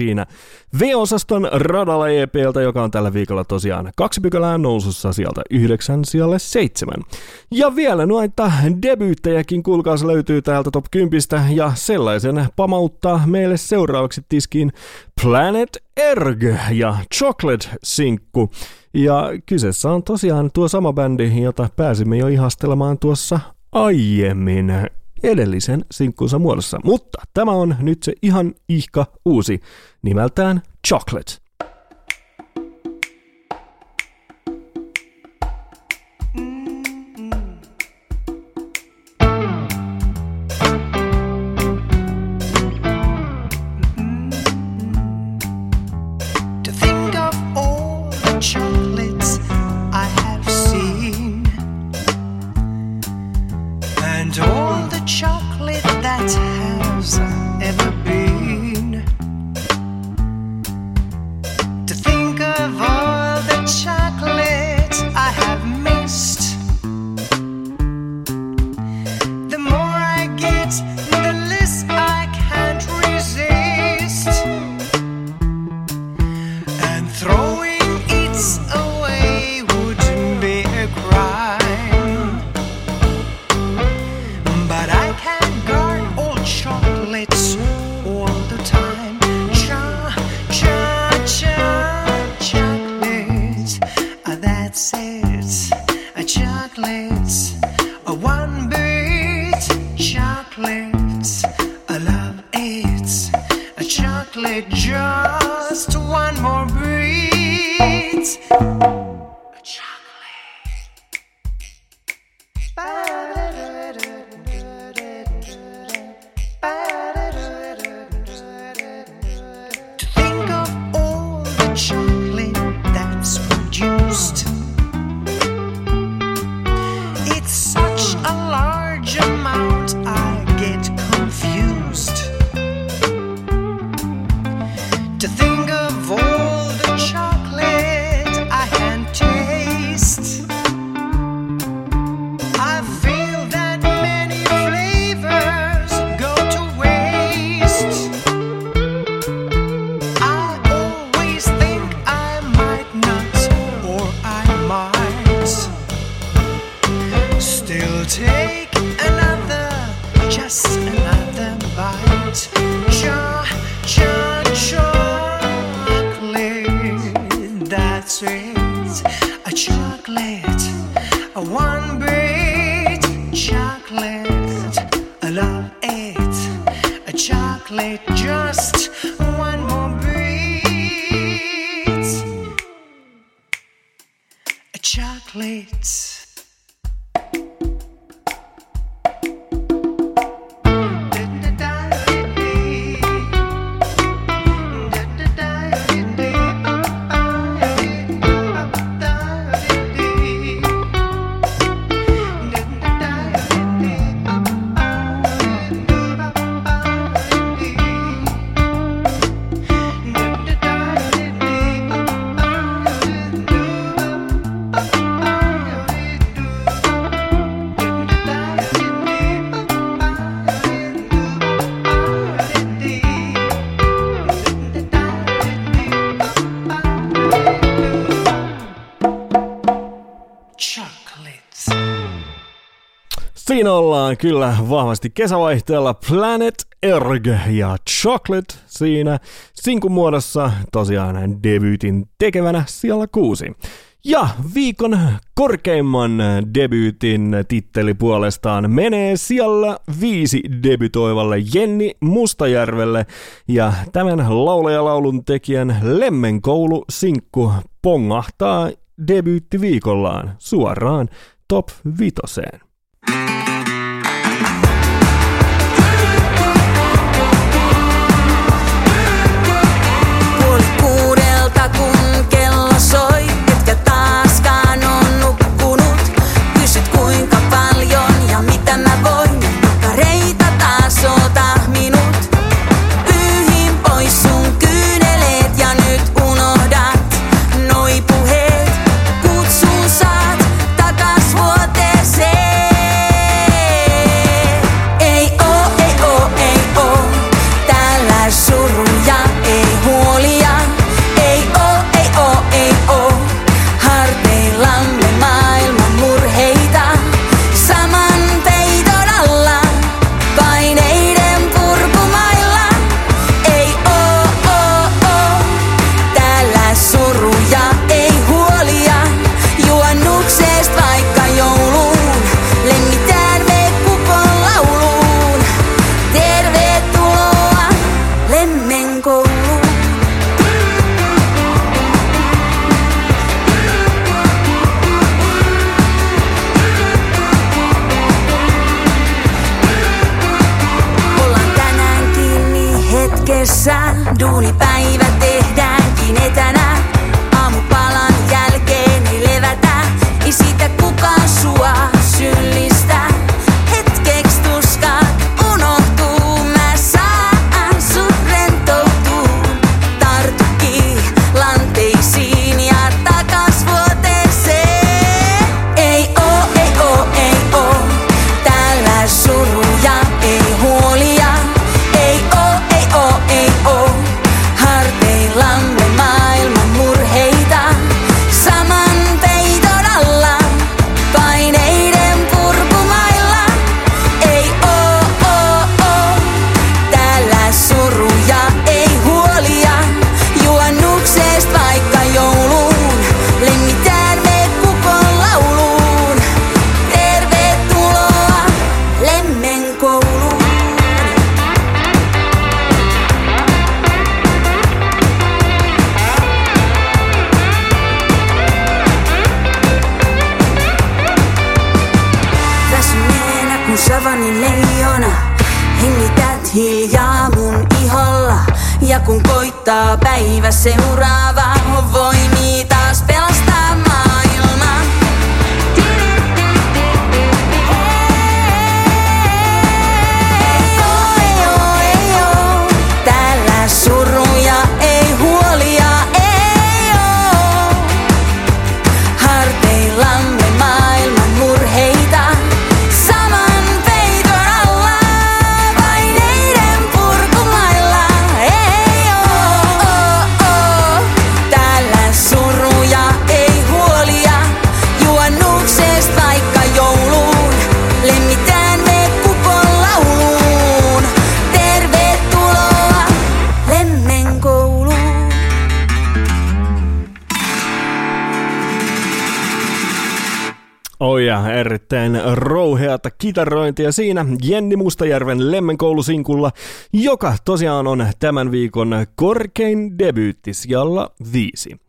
Siinä. V-osaston radalla EPltä, joka on tällä viikolla tosiaan kaksi pykälää nousussa sieltä yhdeksän sijalle seitsemän. Ja vielä noita debyyttejäkin kuulkaas löytyy täältä top 10 ja sellaisen pamauttaa meille seuraavaksi tiskiin Planet Erg ja Chocolate-sinkku. Ja kyseessä on tosiaan tuo sama bändi, jota pääsimme jo ihastelemaan tuossa aiemmin edellisen sinkkunsa muodossa. Mutta tämä on nyt se ihan ihka uusi nimeltään Chocolate. Siinä ollaan kyllä vahvasti kesävaihteella Planet Erg ja Chocolate siinä sinkun muodossa tosiaan debyytin tekevänä siellä kuusi. Ja viikon korkeimman debyytin titteli puolestaan menee siellä viisi debytoivalle Jenni Mustajärvelle ja tämän laulajalaulun tekijän Lemmenkoulu sinkku pongahtaa debyytti viikollaan suoraan top vitoseen. thank you Seuraa. Erittäin rouheata kitarointia siinä Jenni Mustajärven Lemmenkoulusinkulla, joka tosiaan on tämän viikon korkein debyytti sijalla viisi.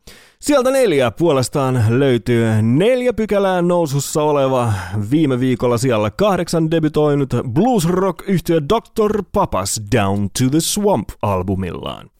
Sieltä neljä puolestaan löytyy neljä pykälää nousussa oleva viime viikolla siellä kahdeksan debytoinut blues rock yhtiö Dr. Papas Down to the Swamp albumillaan.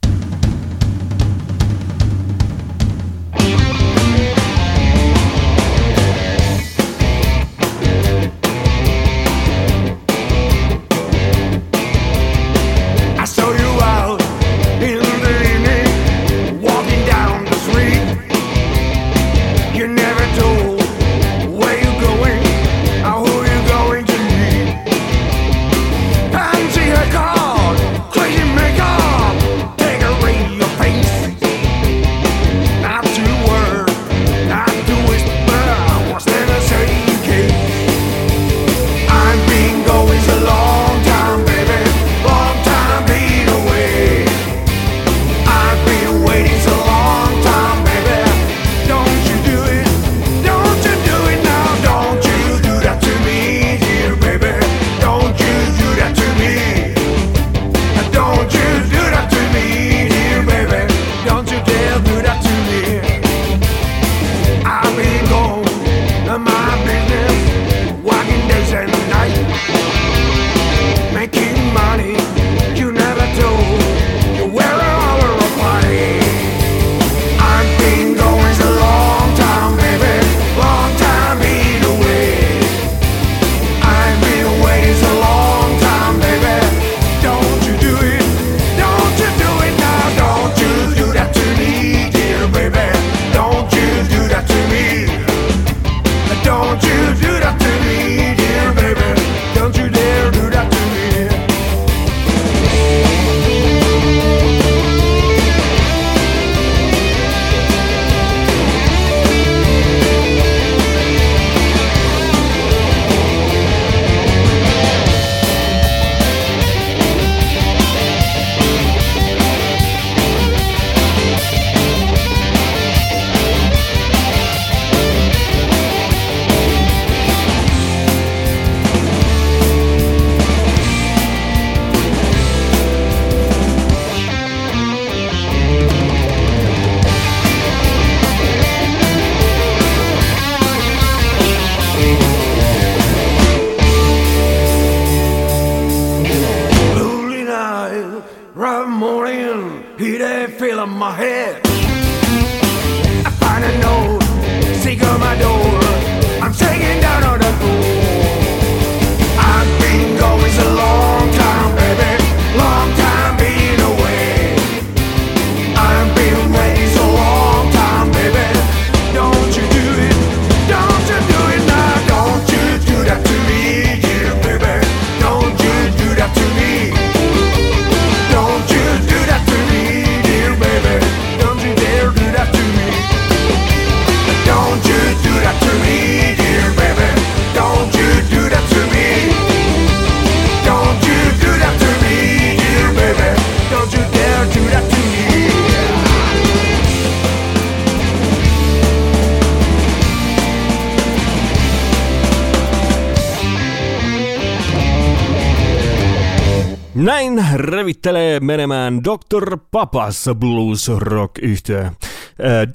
Revittelee menemään Dr. Papas Blues Rock yhtiö.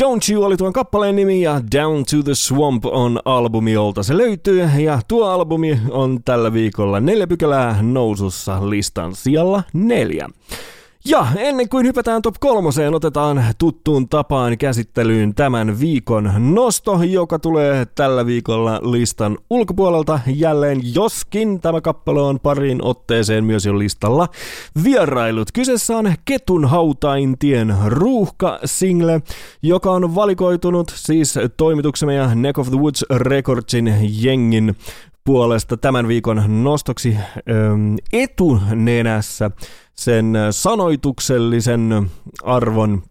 Don't You oli tuon kappaleen nimi ja Down to the Swamp on albumi, jolta se löytyy. Ja tuo albumi on tällä viikolla neljä pykälää nousussa listan sijalla neljä. Ja ennen kuin hypätään top kolmoseen, otetaan tuttuun tapaan käsittelyyn tämän viikon nosto, joka tulee tällä viikolla listan ulkopuolelta jälleen, joskin tämä kappale on pariin otteeseen myös jo listalla vierailut. Kyseessä on Ketun hautaintien ruuhka-single, joka on valikoitunut siis toimituksemme ja Neck of the Woods Recordsin jengin puolesta tämän viikon nostoksi ähm, etunenässä sen sanoituksellisen arvon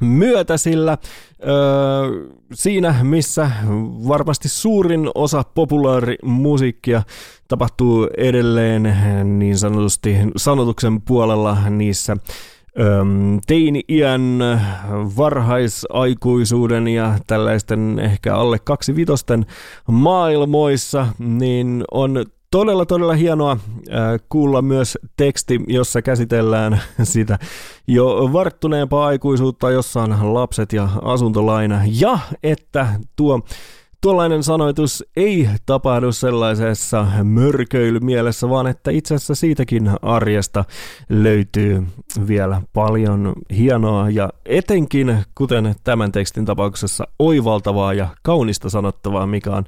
myötä, sillä öö, siinä, missä varmasti suurin osa populaarimusiikkia tapahtuu edelleen niin sanotusti sanotuksen puolella niissä teini-iän, varhaisaikuisuuden ja tällaisten ehkä alle kaksi vitosten maailmoissa, niin on todella todella hienoa äh, kuulla myös teksti, jossa käsitellään sitä jo varttuneempaa aikuisuutta, jossa on lapset ja asuntolaina, ja että tuo Tuollainen sanoitus ei tapahdu sellaisessa mörköilymielessä, vaan että itse asiassa siitäkin arjesta löytyy vielä paljon hienoa ja etenkin, kuten tämän tekstin tapauksessa, oivaltavaa ja kaunista sanottavaa, mikä on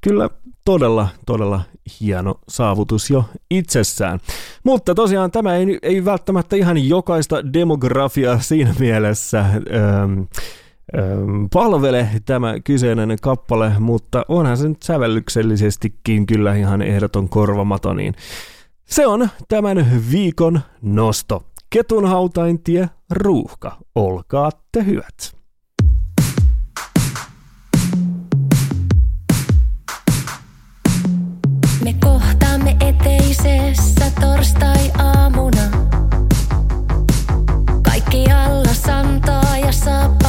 kyllä todella, todella hieno saavutus jo itsessään. Mutta tosiaan tämä ei, ei välttämättä ihan jokaista demografiaa siinä mielessä ähm, palvele tämä kyseinen kappale, mutta onhan se nyt sävellyksellisestikin kyllä ihan ehdoton korvamaton, niin se on tämän viikon nosto. Ketunhautaintie ruuhka, olkaa te hyvät. Me kohtaamme eteisessä torstai-aamuna. Kaikki alla santaa ja saappaita,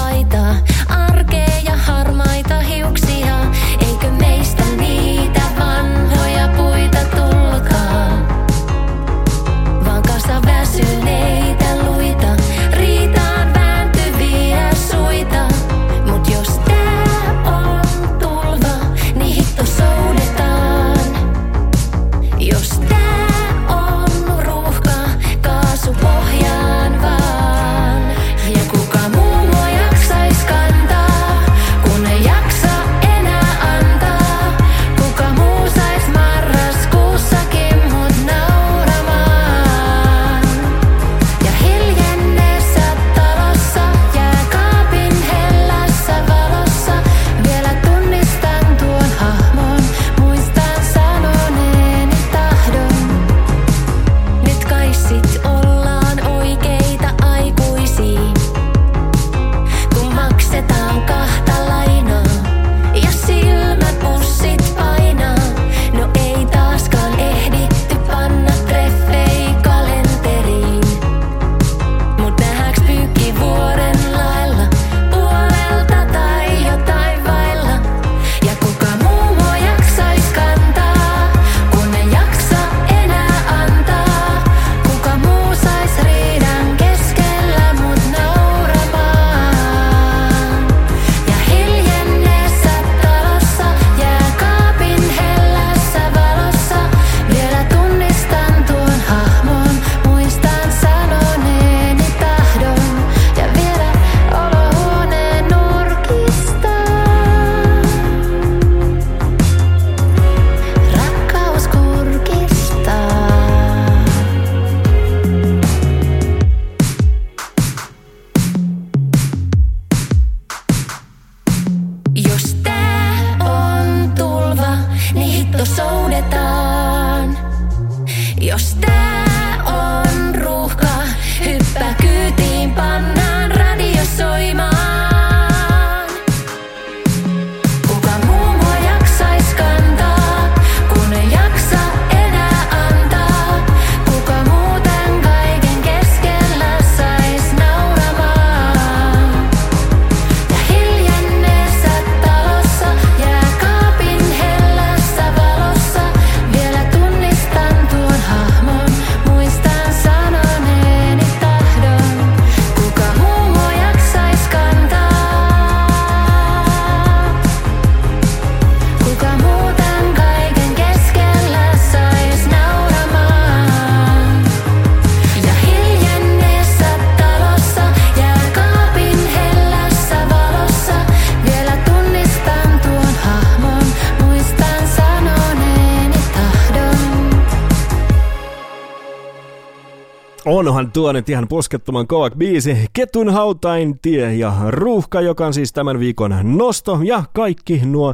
tuo nyt ihan poskettoman kova biisi. Ketun hautain tie ja ruuhka, joka on siis tämän viikon nosto. Ja kaikki nuo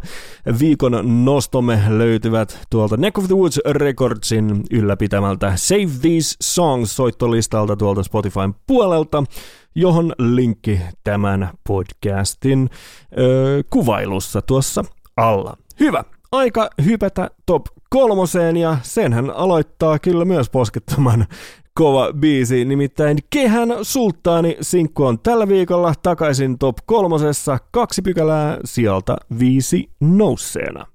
viikon nostomme löytyvät tuolta Neck of the Woods Recordsin ylläpitämältä Save These Songs soittolistalta tuolta Spotifyn puolelta johon linkki tämän podcastin ö, kuvailussa tuossa alla. Hyvä, aika hypätä top kolmoseen ja senhän aloittaa kyllä myös poskettoman kova biisi, nimittäin Kehän sulttaani sinkku on tällä viikolla takaisin top kolmosessa kaksi pykälää sieltä viisi nousseena.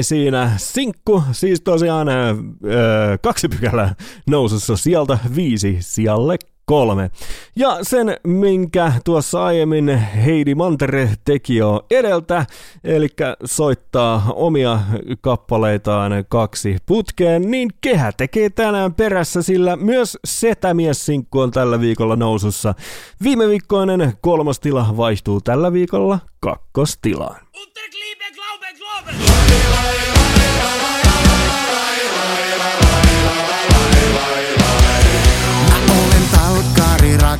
niin siinä sinkku, siis tosiaan öö, kaksi pykälää nousussa sieltä viisi sijalle kolme. Ja sen, minkä tuossa aiemmin Heidi Mantere teki jo edeltä, eli soittaa omia kappaleitaan kaksi putkeen, niin kehä tekee tänään perässä, sillä myös Setämies-sinkku on tällä viikolla nousussa. Viime viikkoinen kolmostila vaihtuu tällä viikolla kakkostilaan. Unterkliebe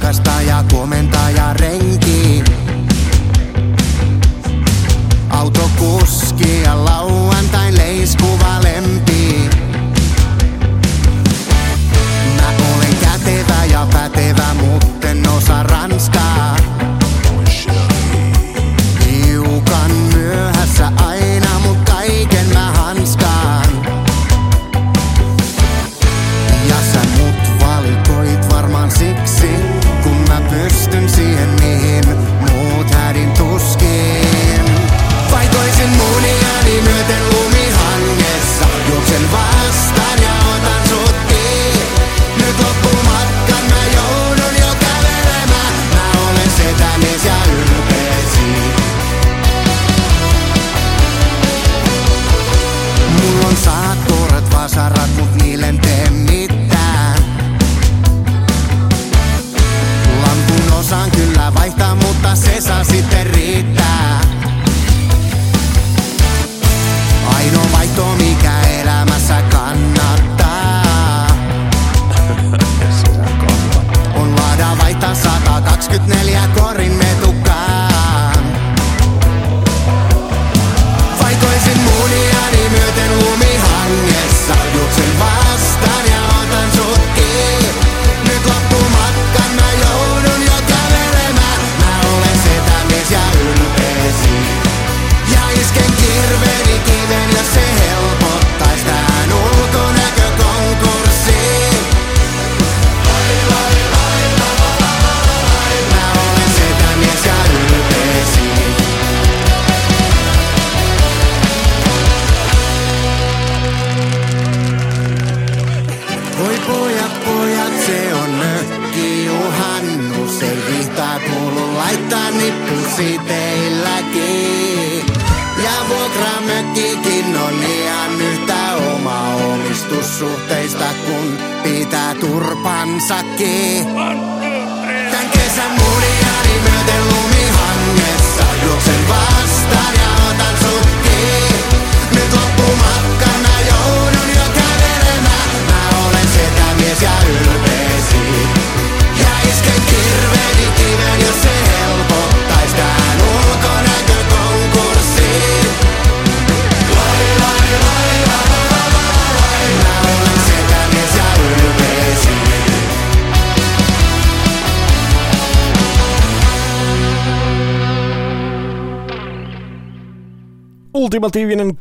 rakastaja, komentaja, renki. Autokuski ja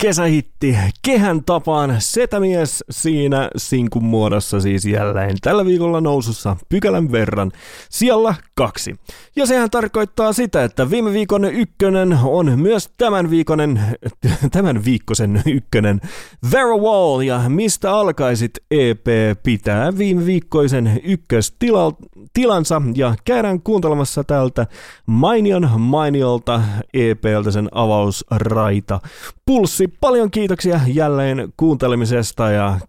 kesähitti, kehän tapaan. Setämies siinä sinkun muodossa siis jälleen tällä viikolla nousussa pykälän verran. Siellä kaksi. Ja sehän tarkoittaa sitä, että viime viikon ykkönen on myös tämän viikonen, tämän viikkosen ykkönen. Vera Wall ja mistä alkaisit EP pitää viime viikkoisen ykköstilansa ja käydään kuuntelemassa tältä mainion mainiolta EPltä sen avausraita Pulssi, paljon kiitoksia jälleen kuuntelemisesta ja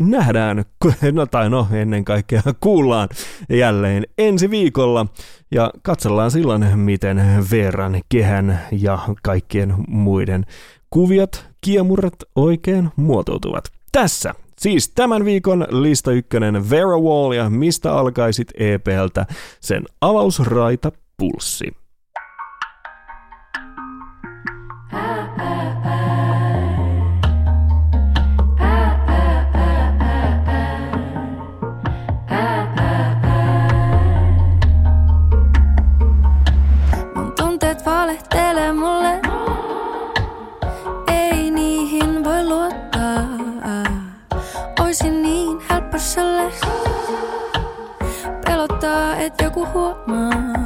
nähdään, no tai no ennen kaikkea kuullaan jälleen ensi viikolla ja katsellaan silloin, miten Veeran kehän ja kaikkien muiden kuviot, kiemurat oikein muotoutuvat. Tässä Siis tämän viikon lista ykkönen Vera Wall ja mistä alkaisit EPltä sen avausraita pulssi. Sulle. Pelottaa, et joku huomaa.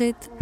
Alkaisit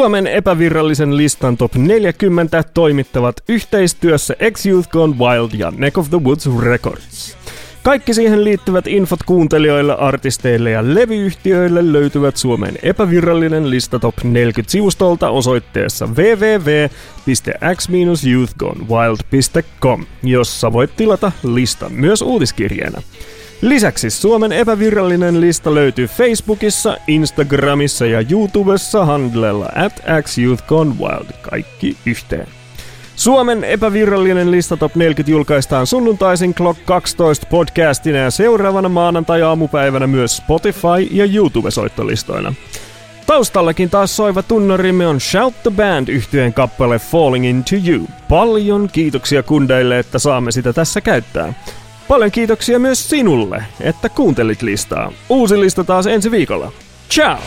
Suomen epävirallisen listan top 40 toimittavat yhteistyössä X-Youth Gone Wild ja Neck of the Woods Records. Kaikki siihen liittyvät infot kuuntelijoille, artisteille ja levyyhtiöille löytyvät Suomen epävirallinen lista top 40 sivustolta osoitteessa www.x-youthgonewild.com, jossa voit tilata listan myös uutiskirjeenä. Lisäksi Suomen epävirallinen lista löytyy Facebookissa, Instagramissa ja YouTubessa handlella at xyouthgonewild. Kaikki yhteen. Suomen epävirallinen lista Top 40 julkaistaan sunnuntaisin Clock 12 podcastina ja seuraavana maanantai-aamupäivänä myös Spotify ja YouTube-soittolistoina. Taustallakin taas soiva tunnarimme on Shout the Band yhtyeen kappale Falling Into You. Paljon kiitoksia kundeille, että saamme sitä tässä käyttää. Paljon kiitoksia myös sinulle, että kuuntelit listaa. Uusi lista taas ensi viikolla. Ciao!